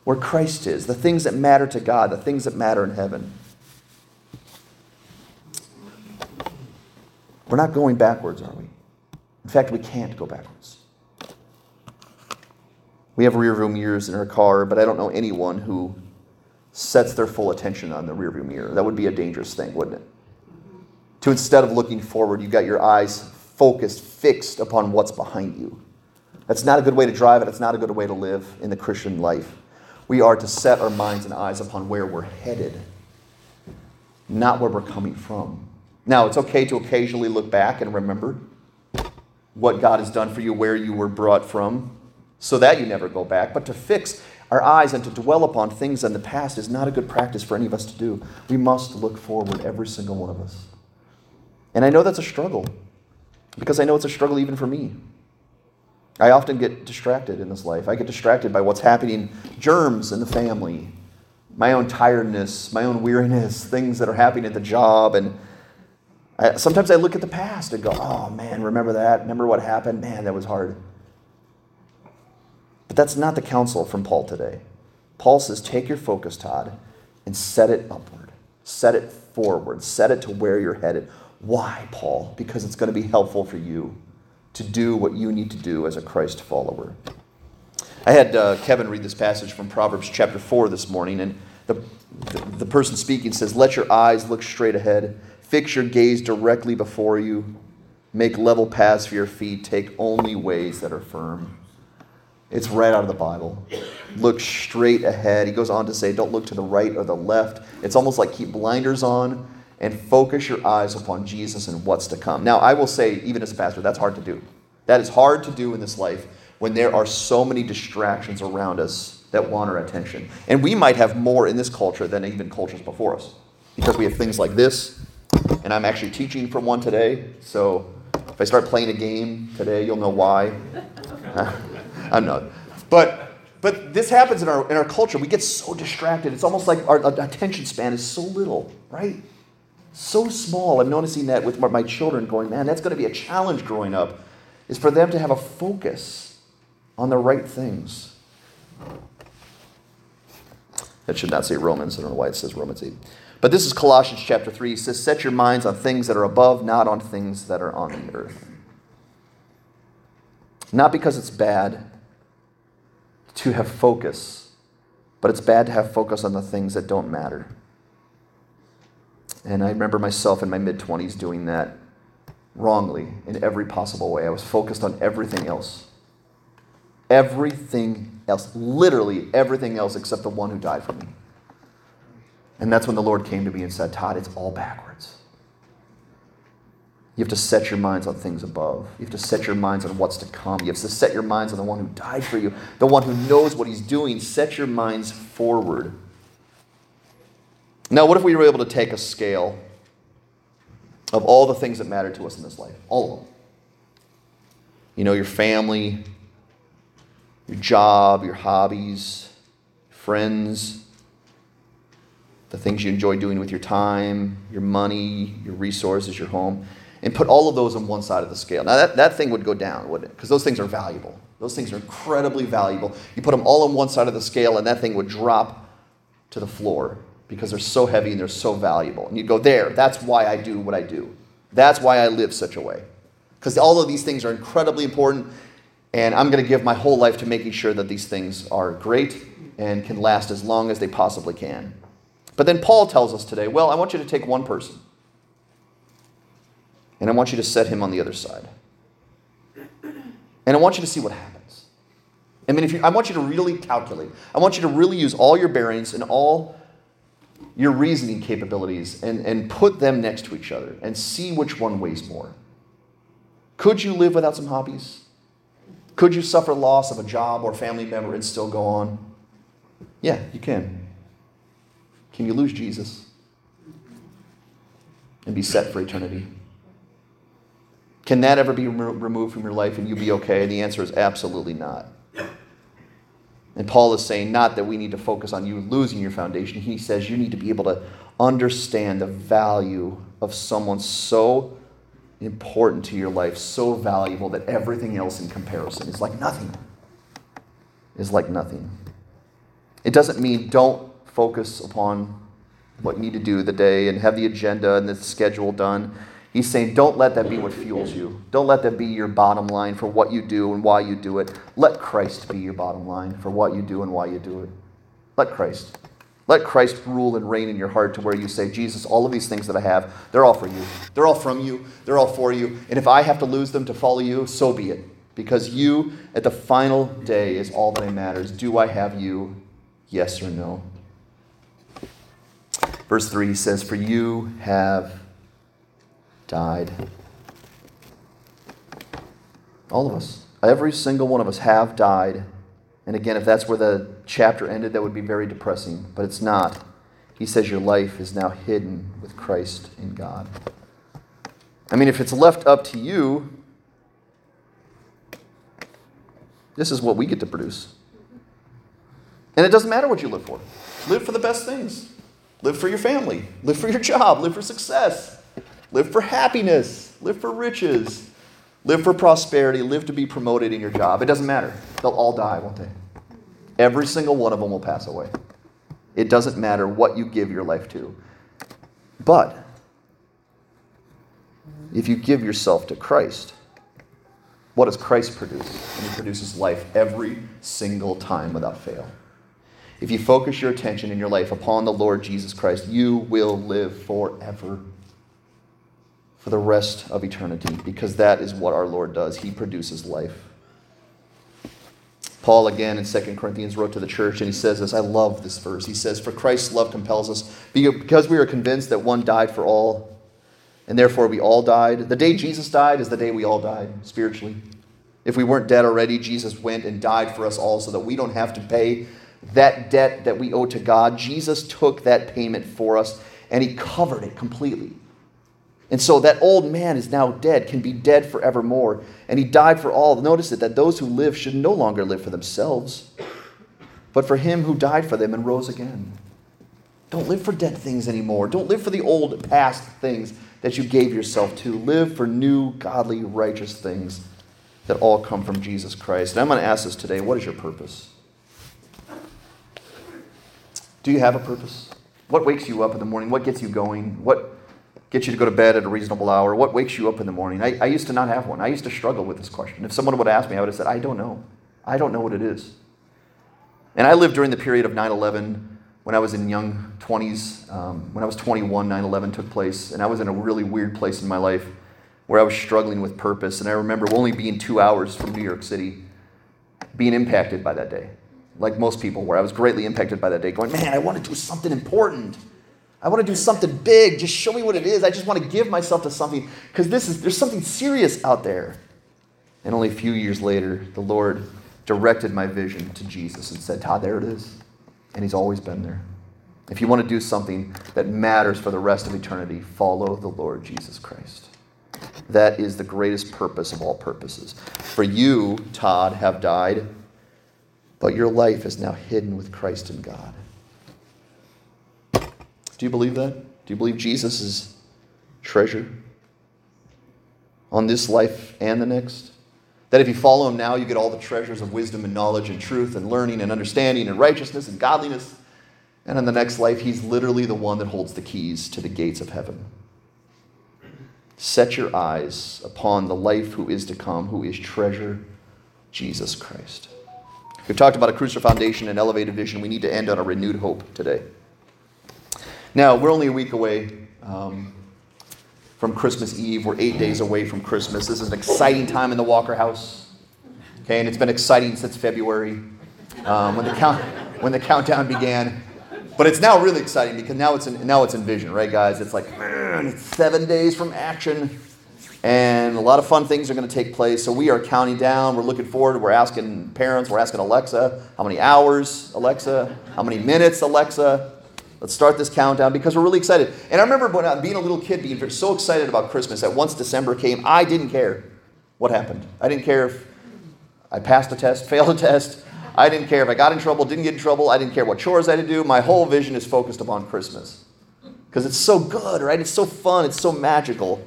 [SPEAKER 1] where Christ is, the things that matter to God, the things that matter in heaven. We're not going backwards, are we? In fact, we can't go backwards. We have rear view mirrors in our car, but I don't know anyone who sets their full attention on the rear view mirror. That would be a dangerous thing, wouldn't it? To instead of looking forward, you've got your eyes focused, fixed upon what's behind you. That's not a good way to drive it. It's not a good way to live in the Christian life. We are to set our minds and eyes upon where we're headed, not where we're coming from. Now, it's okay to occasionally look back and remember what God has done for you, where you were brought from, so that you never go back. But to fix our eyes and to dwell upon things in the past is not a good practice for any of us to do. We must look forward, every single one of us. And I know that's a struggle because I know it's a struggle even for me. I often get distracted in this life. I get distracted by what's happening, germs in the family, my own tiredness, my own weariness, things that are happening at the job, and I, sometimes I look at the past and go, oh man, remember that? Remember what happened? Man, that was hard. But that's not the counsel from Paul today. Paul says, take your focus, Todd, and set it upward, set it forward, set it to where you're headed. Why, Paul? Because it's going to be helpful for you to do what you need to do as a Christ follower. I had uh, Kevin read this passage from Proverbs chapter 4 this morning, and the, the, the person speaking says, Let your eyes look straight ahead, fix your gaze directly before you, make level paths for your feet, take only ways that are firm. It's right out of the Bible. Look straight ahead. He goes on to say, don't look to the right or the left. It's almost like keep blinders on and focus your eyes upon Jesus and what's to come. Now, I will say, even as a pastor, that's hard to do. That is hard to do in this life when there are so many distractions around us that want our attention. And we might have more in this culture than even cultures before us because we have things like this. And I'm actually teaching from one today. So if I start playing a game today, you'll know why. *laughs* I'm not. But but this happens in our in our culture. We get so distracted. It's almost like our attention span is so little, right? So small. I'm noticing that with my children going, man, that's going to be a challenge growing up, is for them to have a focus on the right things. That should not say Romans. I don't know why it says Romans 8. But this is Colossians chapter 3. It says, Set your minds on things that are above, not on things that are on the earth. Not because it's bad, to have focus, but it's bad to have focus on the things that don't matter. And I remember myself in my mid 20s doing that wrongly in every possible way. I was focused on everything else. Everything else, literally everything else except the one who died for me. And that's when the Lord came to me and said, Todd, it's all backwards. You have to set your minds on things above. You have to set your minds on what's to come. You have to set your minds on the one who died for you, the one who knows what he's doing. Set your minds forward. Now, what if we were able to take a scale of all the things that matter to us in this life? All of them. You know, your family, your job, your hobbies, friends, the things you enjoy doing with your time, your money, your resources, your home and put all of those on one side of the scale. Now, that, that thing would go down, wouldn't it? Because those things are valuable. Those things are incredibly valuable. You put them all on one side of the scale, and that thing would drop to the floor because they're so heavy and they're so valuable. And you go, there, that's why I do what I do. That's why I live such a way. Because all of these things are incredibly important, and I'm going to give my whole life to making sure that these things are great and can last as long as they possibly can. But then Paul tells us today, well, I want you to take one person. And I want you to set him on the other side. And I want you to see what happens. I mean, if you, I want you to really calculate. I want you to really use all your bearings and all your reasoning capabilities and, and put them next to each other and see which one weighs more. Could you live without some hobbies? Could you suffer loss of a job or family member and still go on? Yeah, you can. Can you lose Jesus and be set for eternity? Can that ever be removed from your life and you be okay? And the answer is absolutely not. And Paul is saying not that we need to focus on you losing your foundation. He says you need to be able to understand the value of someone so important to your life, so valuable that everything else in comparison is like nothing. Is like nothing. It doesn't mean don't focus upon what you need to do the day and have the agenda and the schedule done. He's saying, don't let that be what fuels you. Don't let that be your bottom line for what you do and why you do it. Let Christ be your bottom line for what you do and why you do it. Let Christ. Let Christ rule and reign in your heart to where you say, Jesus, all of these things that I have, they're all for you. They're all from you. They're all for you. And if I have to lose them to follow you, so be it. Because you, at the final day, is all that matters. Do I have you? Yes or no? Verse 3 says, For you have died. All of us. Every single one of us have died. And again, if that's where the chapter ended, that would be very depressing. But it's not. He says your life is now hidden with Christ in God. I mean, if it's left up to you, this is what we get to produce. And it doesn't matter what you live for. Live for the best things. Live for your family. Live for your job. Live for success. Live for happiness. Live for riches. Live for prosperity. Live to be promoted in your job. It doesn't matter. They'll all die, won't they? Every single one of them will pass away. It doesn't matter what you give your life to. But if you give yourself to Christ, what does Christ produce? And he produces life every single time without fail. If you focus your attention in your life upon the Lord Jesus Christ, you will live forever for the rest of eternity because that is what our Lord does. He produces life. Paul, again in 2 Corinthians, wrote to the church and he says this. I love this verse. He says, For Christ's love compels us, because we are convinced that one died for all, and therefore we all died. The day Jesus died is the day we all died spiritually. If we weren't dead already, Jesus went and died for us all so that we don't have to pay that debt that we owe to God. Jesus took that payment for us and he covered it completely. And so that old man is now dead, can be dead forevermore. And he died for all. Notice it that those who live should no longer live for themselves, but for him who died for them and rose again. Don't live for dead things anymore. Don't live for the old past things that you gave yourself to. Live for new, godly, righteous things that all come from Jesus Christ. And I'm going to ask this today what is your purpose? Do you have a purpose? What wakes you up in the morning? What gets you going? What gets you to go to bed at a reasonable hour? What wakes you up in the morning? I, I used to not have one. I used to struggle with this question. If someone would ask me, I would have said, I don't know. I don't know what it is. And I lived during the period of 9 11 when I was in young 20s. Um, when I was 21, 9 11 took place. And I was in a really weird place in my life where I was struggling with purpose. And I remember only being two hours from New York City, being impacted by that day like most people, where I was greatly impacted by that day, going, man, I want to do something important. I want to do something big. Just show me what it is. I just want to give myself to something because this is there's something serious out there. And only a few years later, the Lord directed my vision to Jesus and said, Todd, there it is. And He's always been there. If you want to do something that matters for the rest of eternity, follow the Lord Jesus Christ. That is the greatest purpose of all purposes. For you, Todd, have died but your life is now hidden with Christ in God. Do you believe that? Do you believe Jesus is treasure on this life and the next? That if you follow him now, you get all the treasures of wisdom and knowledge and truth and learning and understanding and righteousness and godliness. And in the next life, he's literally the one that holds the keys to the gates of heaven. Set your eyes upon the life who is to come, who is treasure, Jesus Christ. We've talked about a crucial foundation and elevated vision. We need to end on a renewed hope today. Now, we're only a week away um, from Christmas Eve. We're eight days away from Christmas. This is an exciting time in the Walker house. Okay, and it's been exciting since February um, when, the count, when the countdown began. But it's now really exciting because now it's in, now it's in vision, right, guys? It's like, man, it's seven days from action and a lot of fun things are going to take place. So we are counting down. We're looking forward. We're asking parents. We're asking Alexa, how many hours, Alexa? How many minutes, Alexa? Let's start this countdown because we're really excited. And I remember when I, being a little kid, being so excited about Christmas that once December came, I didn't care what happened. I didn't care if I passed a test, *laughs* failed a test. I didn't care if I got in trouble, didn't get in trouble. I didn't care what chores I had to do. My whole vision is focused upon Christmas because it's so good, right? It's so fun. It's so magical.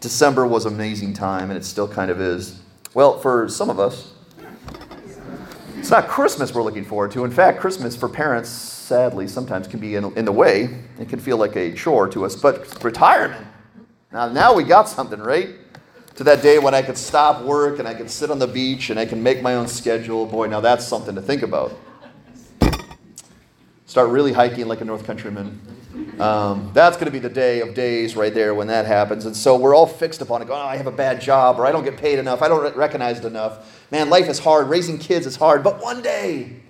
[SPEAKER 1] December was an amazing time, and it still kind of is. Well, for some of us, it's not Christmas we're looking forward to. In fact, Christmas for parents, sadly, sometimes can be in, in the way. It can feel like a chore to us. But retirement, now, now we got something, right? To that day when I could stop work and I could sit on the beach and I can make my own schedule. Boy, now that's something to think about. Start really hiking like a North Countryman. Um, that's going to be the day of days right there when that happens. And so we're all fixed upon it, going, oh, I have a bad job, or I don't get paid enough, I don't re- recognize it enough. Man, life is hard, raising kids is hard, but one day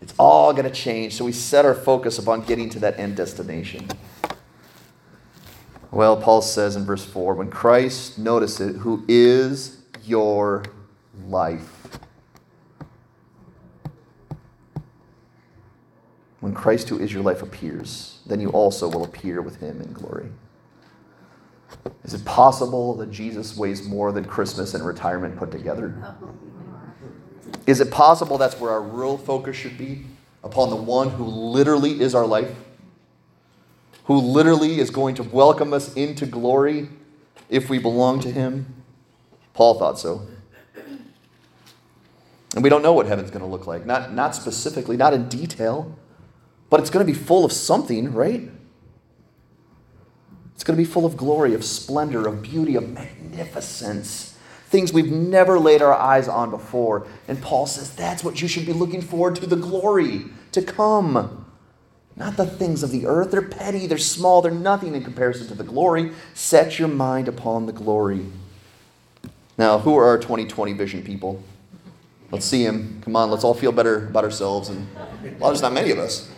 [SPEAKER 1] it's all going to change. So we set our focus upon getting to that end destination. Well, Paul says in verse 4 when Christ, notice it, who is your life When Christ, who is your life, appears, then you also will appear with him in glory. Is it possible that Jesus weighs more than Christmas and retirement put together? Is it possible that's where our real focus should be? Upon the one who literally is our life? Who literally is going to welcome us into glory if we belong to him? Paul thought so. And we don't know what heaven's going to look like. Not, not specifically, not in detail, but it's going to be full of something, right? It's going to be full of glory, of splendor, of beauty, of magnificence. Things we've never laid our eyes on before. And Paul says that's what you should be looking forward to the glory to come. Not the things of the earth. They're petty, they're small, they're nothing in comparison to the glory. Set your mind upon the glory. Now, who are our 2020 vision people? Let's see him. Come on, let's all feel better about ourselves. And well, there's not many of us.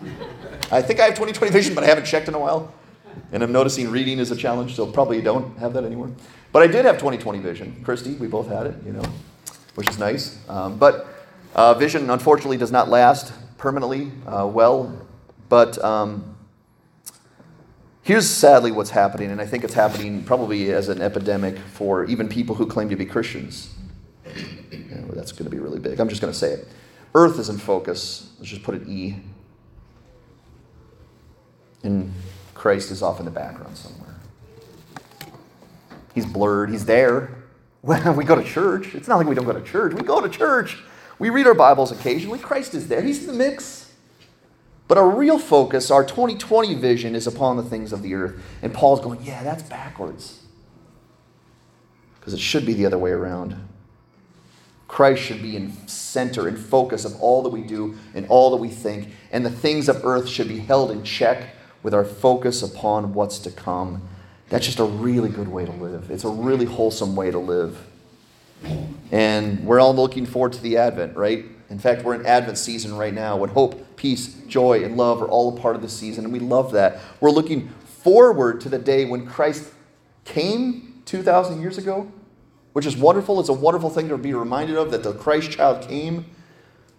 [SPEAKER 1] *laughs* I think I have 2020 vision, but I haven't checked in a while. And I'm noticing reading is a challenge, so probably don't have that anymore. But I did have 2020 vision. Christy, we both had it, you know, which is nice. Um, but uh, vision, unfortunately, does not last permanently uh, well. But um, here's sadly what's happening, and I think it's happening probably as an epidemic for even people who claim to be Christians. You know, that's going to be really big. I'm just going to say it. Earth is in focus. Let's just put an E. And Christ is off in the background somewhere. He's blurred. He's there. *laughs* When we go to church, it's not like we don't go to church. We go to church. We read our Bibles occasionally. Christ is there. He's in the mix. But our real focus, our 2020 vision, is upon the things of the earth. And Paul's going, yeah, that's backwards. Because it should be the other way around. Christ should be in center and focus of all that we do and all that we think. And the things of earth should be held in check with our focus upon what's to come. That's just a really good way to live. It's a really wholesome way to live. And we're all looking forward to the Advent, right? In fact, we're in Advent season right now when hope, peace, joy, and love are all a part of the season, and we love that. We're looking forward to the day when Christ came 2,000 years ago, which is wonderful. It's a wonderful thing to be reminded of that the Christ child came.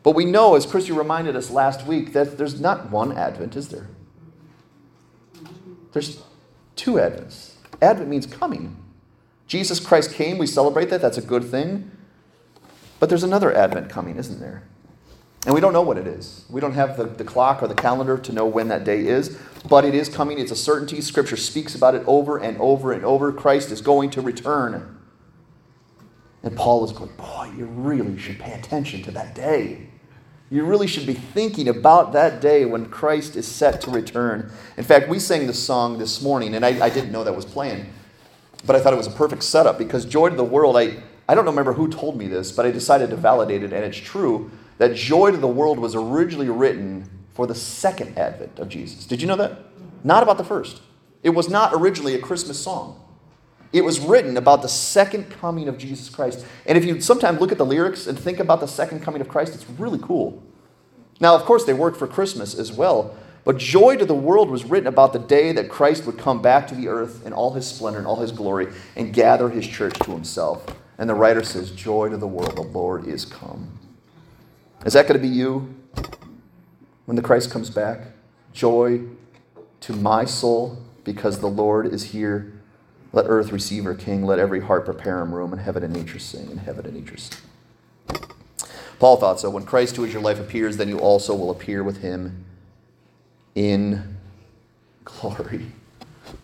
[SPEAKER 1] But we know, as Christy reminded us last week, that there's not one Advent, is there? There's two Advents. Advent means coming. Jesus Christ came, we celebrate that, that's a good thing. But there's another Advent coming, isn't there? And we don't know what it is. We don't have the, the clock or the calendar to know when that day is, but it is coming. It's a certainty. Scripture speaks about it over and over and over. Christ is going to return. And Paul is going, Boy, you really should pay attention to that day. You really should be thinking about that day when Christ is set to return. In fact, we sang this song this morning, and I, I didn't know that was playing, but I thought it was a perfect setup because Joy to the World, I, I don't remember who told me this, but I decided to validate it, and it's true that Joy to the World was originally written for the second advent of Jesus. Did you know that? Not about the first. It was not originally a Christmas song. It was written about the second coming of Jesus Christ. And if you sometimes look at the lyrics and think about the second coming of Christ, it's really cool. Now, of course, they work for Christmas as well, but Joy to the World was written about the day that Christ would come back to the earth in all his splendor and all his glory and gather his church to himself. And the writer says, Joy to the world, the Lord is come. Is that going to be you when the Christ comes back? Joy to my soul because the Lord is here let earth receive her king. Let every heart prepare him room, and heaven and nature sing, and heaven and nature sing. Paul thought so. When Christ, who is your life, appears, then you also will appear with him in glory.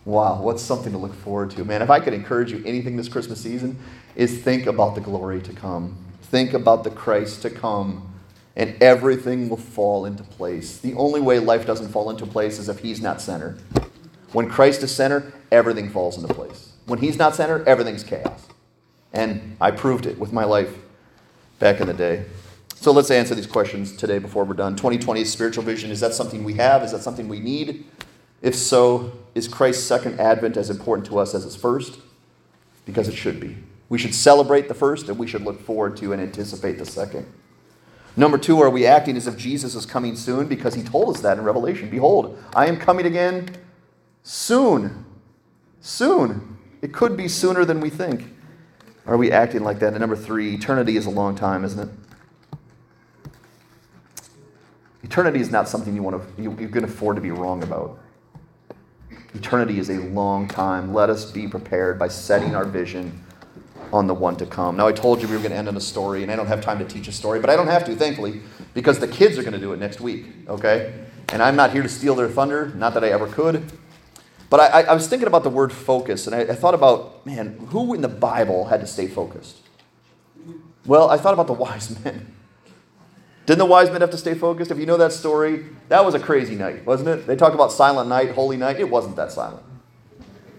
[SPEAKER 1] Wow, what's something to look forward to. Man, if I could encourage you anything this Christmas season, is think about the glory to come. Think about the Christ to come, and everything will fall into place. The only way life doesn't fall into place is if he's not center. When Christ is center, everything falls into place. When He's not center, everything's chaos. And I proved it with my life back in the day. So let's answer these questions today before we're done. 2020 spiritual vision. Is that something we have? Is that something we need? If so, is Christ's second advent as important to us as his first? Because it should be. We should celebrate the first and we should look forward to and anticipate the second. Number two, are we acting as if Jesus is coming soon? Because he told us that in Revelation. Behold, I am coming again soon. Soon. It could be sooner than we think. Are we acting like that? And number three, eternity is a long time, isn't it? Eternity is not something you want to you, you can afford to be wrong about. Eternity is a long time. Let us be prepared by setting our vision on the one to come. Now, I told you we were going to end on a story, and I don't have time to teach a story, but I don't have to, thankfully, because the kids are going to do it next week, okay? And I'm not here to steal their thunder, not that I ever could. But I, I, was thinking about the word focus, and I, I thought about, man, who in the Bible had to stay focused? Well, I thought about the *laughs* wise men. Didn't the wise men have to stay focused? If you know that story, that was a crazy night, wasn't it? They talk about silent night, holy night. It wasn't that silent.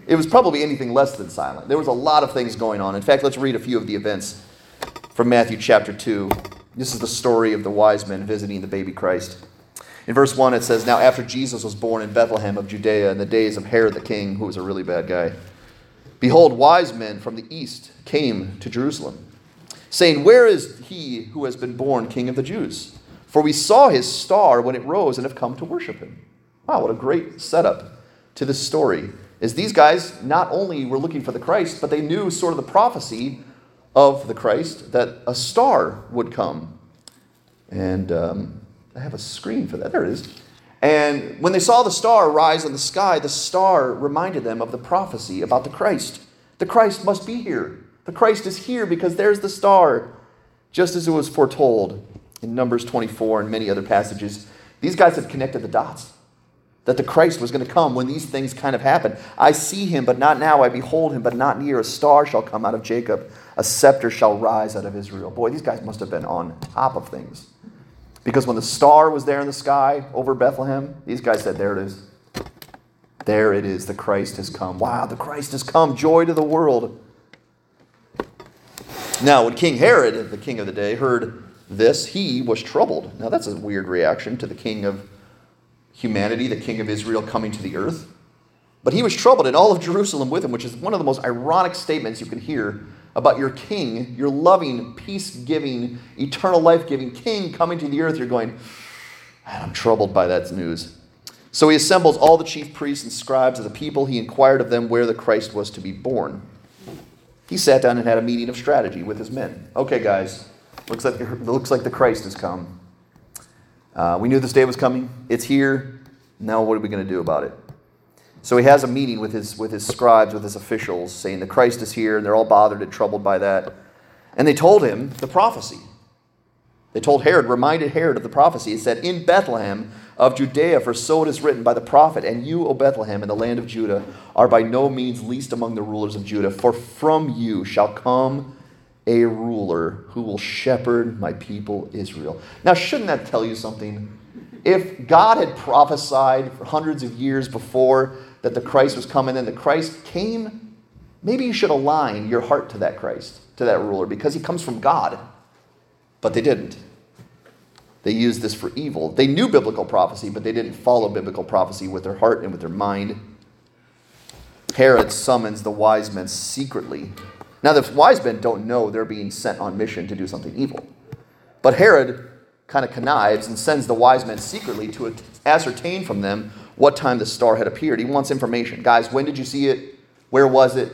[SPEAKER 1] It was probably anything less than silent. There was a lot of things going on. In fact, let's read a few of the events from Matthew chapter 2. This is the story of the wise men visiting the baby Christ. In verse 1, it says, Now after Jesus was born in Bethlehem of Judea in the days of Herod the king, who was a really bad guy, behold, wise men from the east came to Jerusalem, saying, Where is he who has been born king of the Jews? For we saw his star when it rose and have come to worship him. Wow, what a great setup to this story. Is these guys not only were looking for the Christ, but they knew sort of the prophecy of the Christ that a star would come. And um, I have a screen for that. There it is. And when they saw the star rise in the sky, the star reminded them of the prophecy about the Christ. The Christ must be here. The Christ is here because there's the star, just as it was foretold in Numbers 24 and many other passages. These guys had connected the dots that the Christ was going to come when these things kind of happen. I see him, but not now. I behold him, but not near. A star shall come out of Jacob, a scepter shall rise out of Israel. Boy, these guys must have been on top of things. Because when the star was there in the sky over Bethlehem, these guys said, There it is. There it is. The Christ has come. Wow, the Christ has come. Joy to the world. Now, when King Herod, the king of the day, heard this, he was troubled. Now, that's a weird reaction to the king of humanity, the king of Israel, coming to the earth. But he was troubled, and all of Jerusalem with him, which is one of the most ironic statements you can hear about your king, your loving, peace giving, eternal life giving king coming to the earth. You're going, I'm troubled by that news. So he assembles all the chief priests and scribes of the people. He inquired of them where the Christ was to be born. He sat down and had a meeting of strategy with his men. Okay, guys, looks like, looks like the Christ has come. Uh, we knew this day was coming. It's here. Now, what are we going to do about it? So he has a meeting with his, with his scribes, with his officials, saying the Christ is here, and they're all bothered and troubled by that. And they told him the prophecy. They told Herod, reminded Herod of the prophecy. It said, In Bethlehem of Judea, for so it is written by the prophet, And you, O Bethlehem, in the land of Judah, are by no means least among the rulers of Judah, for from you shall come a ruler who will shepherd my people Israel. Now, shouldn't that tell you something? If God had prophesied hundreds of years before that the Christ was coming and the Christ came, maybe you should align your heart to that Christ, to that ruler, because he comes from God. But they didn't. They used this for evil. They knew biblical prophecy, but they didn't follow biblical prophecy with their heart and with their mind. Herod summons the wise men secretly. Now, the wise men don't know they're being sent on mission to do something evil. But Herod kind of connives and sends the wise men secretly to ascertain from them what time the star had appeared. He wants information. Guys, when did you see it? Where was it?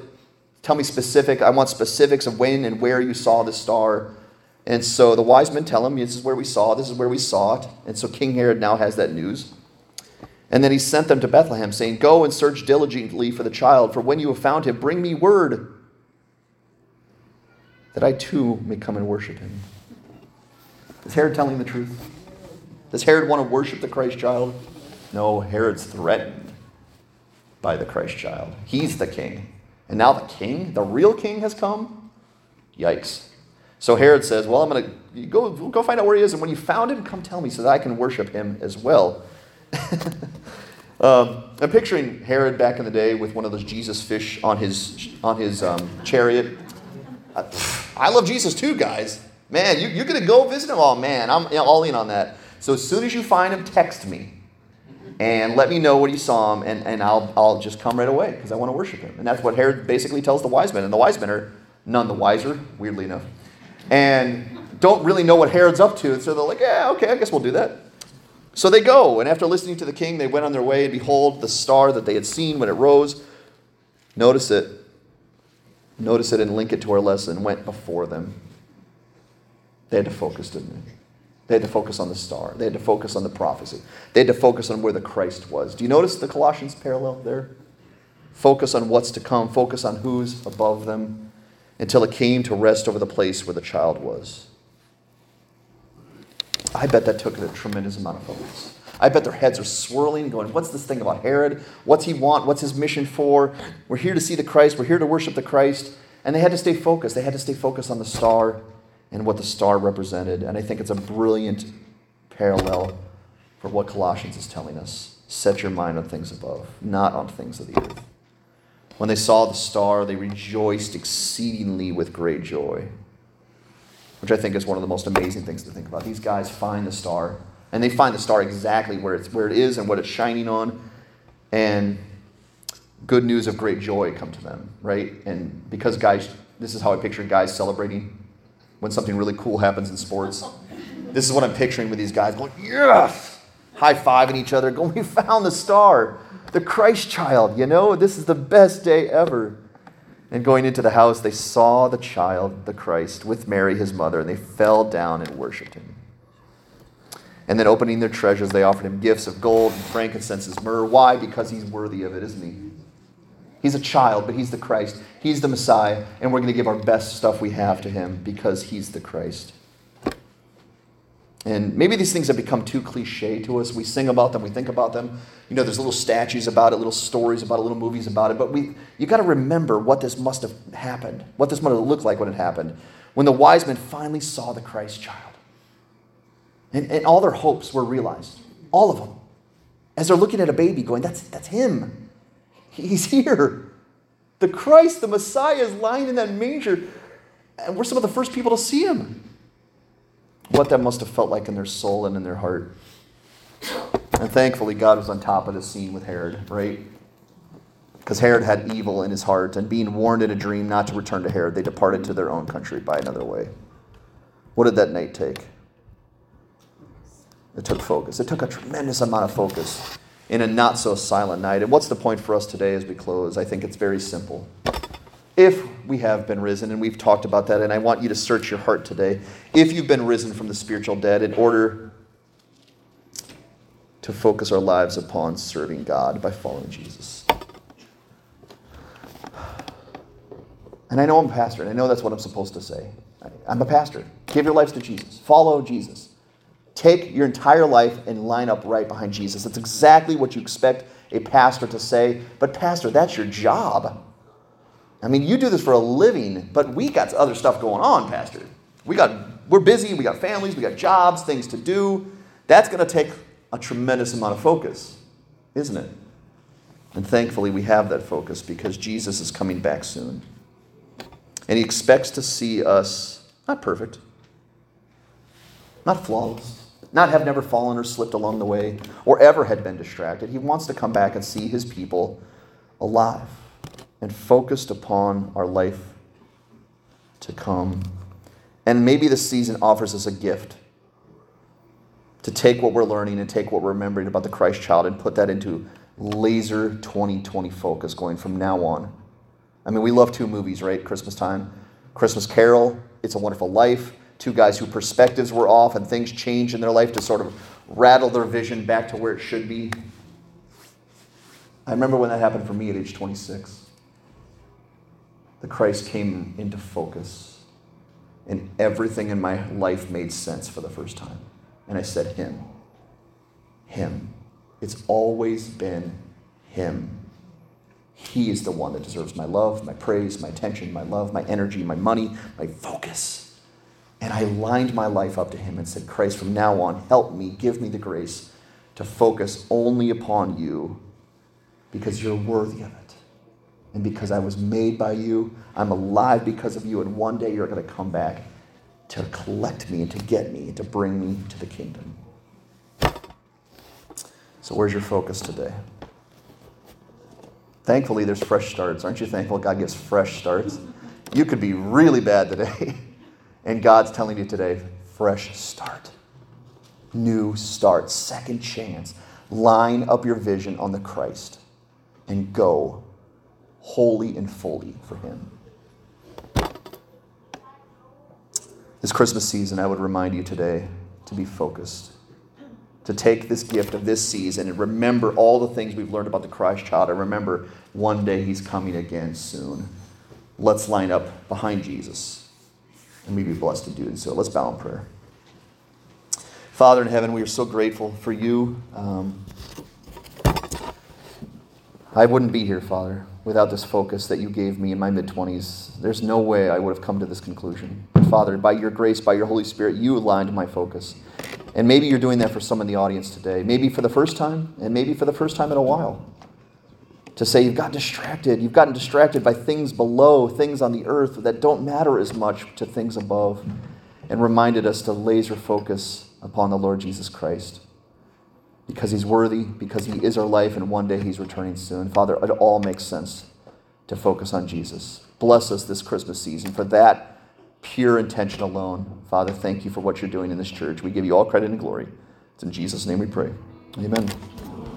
[SPEAKER 1] Tell me specific. I want specifics of when and where you saw the star. And so the wise men tell him, This is where we saw, this is where we saw it. And so King Herod now has that news. And then he sent them to Bethlehem, saying, Go and search diligently for the child, for when you have found him, bring me word that I too may come and worship him. Is Herod telling the truth? Does Herod want to worship the Christ child? No, Herod's threatened by the Christ child. He's the king. And now the king, the real king, has come? Yikes. So Herod says, Well, I'm going to go, go find out where he is, and when you found him, come tell me so that I can worship him as well. *laughs* um, I'm picturing Herod back in the day with one of those Jesus fish on his, on his um, chariot. I, I love Jesus too, guys. Man, you, you're going to go visit him? Oh, man, I'm all in on that. So as soon as you find him, text me and let me know what you saw him, and, and I'll, I'll just come right away because I want to worship him. And that's what Herod basically tells the wise men. And the wise men are none the wiser, weirdly enough, and don't really know what Herod's up to. And so they're like, yeah, okay, I guess we'll do that. So they go, and after listening to the king, they went on their way, and behold, the star that they had seen when it rose, notice it, notice it and link it to our lesson, went before them. They had to focus, didn't they? They had to focus on the star. They had to focus on the prophecy. They had to focus on where the Christ was. Do you notice the Colossians parallel there? Focus on what's to come, focus on who's above them until it came to rest over the place where the child was. I bet that took a tremendous amount of focus. I bet their heads are swirling, going, What's this thing about Herod? What's he want? What's his mission for? We're here to see the Christ. We're here to worship the Christ. And they had to stay focused. They had to stay focused on the star and what the star represented. And I think it's a brilliant parallel for what Colossians is telling us. Set your mind on things above, not on things of the earth. When they saw the star, they rejoiced exceedingly with great joy, which I think is one of the most amazing things to think about. These guys find the star, and they find the star exactly where, it's, where it is and what it's shining on. And good news of great joy come to them, right? And because guys, this is how I picture guys celebrating when something really cool happens in sports. This is what I'm picturing with these guys going, yes! High fiving each other, going, we found the star, the Christ child, you know, this is the best day ever. And going into the house, they saw the child, the Christ, with Mary, his mother, and they fell down and worshiped him. And then opening their treasures, they offered him gifts of gold and frankincense and myrrh. Why? Because he's worthy of it, isn't he? He's a child, but he's the Christ. He's the Messiah, and we're going to give our best stuff we have to him because he's the Christ. And maybe these things have become too cliche to us. We sing about them, we think about them. You know, there's little statues about it, little stories about it, little movies about it. But we, you got to remember what this must have happened, what this must have looked like when it happened. When the wise men finally saw the Christ child. And, and all their hopes were realized. All of them. As they're looking at a baby going, that's, that's him. He's *laughs* here. The Christ, the Messiah, is lying in that manger. And we're some of the first people to see him. What that must have felt like in their soul and in their heart. And thankfully, God was on top of the scene with Herod, right? Because Herod had evil in his heart, and being warned in a dream not to return to Herod, they departed to their own country by another way. What did that night take? It took focus. It took a tremendous amount of focus in a not so silent night. And what's the point for us today as we close? I think it's very simple. If we have been risen, and we've talked about that, and I want you to search your heart today, if you've been risen from the spiritual dead in order to focus our lives upon serving God by following Jesus. And I know I'm a pastor, and I know that's what I'm supposed to say. I'm a pastor. Give your lives to Jesus. Follow Jesus. Take your entire life and line up right behind Jesus. That's exactly what you expect a pastor to say. But, Pastor, that's your job. I mean, you do this for a living, but we got other stuff going on, Pastor. We got, we're busy, we got families, we got jobs, things to do. That's going to take a tremendous amount of focus, isn't it? And thankfully, we have that focus because Jesus is coming back soon. And he expects to see us not perfect, not flawless, not have never fallen or slipped along the way, or ever had been distracted. He wants to come back and see his people alive and focused upon our life to come. And maybe this season offers us a gift to take what we're learning and take what we're remembering about the Christ child and put that into laser 2020 focus going from now on. I mean, we love two movies, right? Christmas time. Christmas Carol, It's a Wonderful Life two guys whose perspectives were off and things changed in their life to sort of rattle their vision back to where it should be. I remember when that happened for me at age 26. The Christ came into focus, and everything in my life made sense for the first time. And I said, Him. Him. It's always been Him. He is the one that deserves my love, my praise, my attention, my love, my energy, my money, my focus. And I lined my life up to him and said, Christ, from now on, help me, give me the grace to focus only upon you because you're worthy of it. And because I was made by you, I'm alive because of you, and one day you're going to come back to collect me and to get me and to bring me to the kingdom. So, where's your focus today? Thankfully, there's fresh starts. Aren't you thankful God gives fresh starts? You could be really bad today. *laughs* And God's telling you today fresh start, new start, second chance. Line up your vision on the Christ and go wholly and fully for Him. This Christmas season, I would remind you today to be focused, to take this gift of this season and remember all the things we've learned about the Christ child and remember one day He's coming again soon. Let's line up behind Jesus and we be blessed to do so. Let's bow in prayer. Father in heaven, we are so grateful for you. Um, I wouldn't be here, Father, without this focus that you gave me in my mid 20s. There's no way I would have come to this conclusion. But Father, by your grace, by your Holy Spirit, you aligned my focus. And maybe you're doing that for some in the audience today. Maybe for the first time, and maybe for the first time in a while. To say you've got distracted. You've gotten distracted by things below, things on the earth that don't matter as much to things above, and reminded us to laser focus upon the Lord Jesus Christ because he's worthy, because he is our life, and one day he's returning soon. Father, it all makes sense to focus on Jesus. Bless us this Christmas season for that pure intention alone. Father, thank you for what you're doing in this church. We give you all credit and glory. It's in Jesus' name we pray. Amen.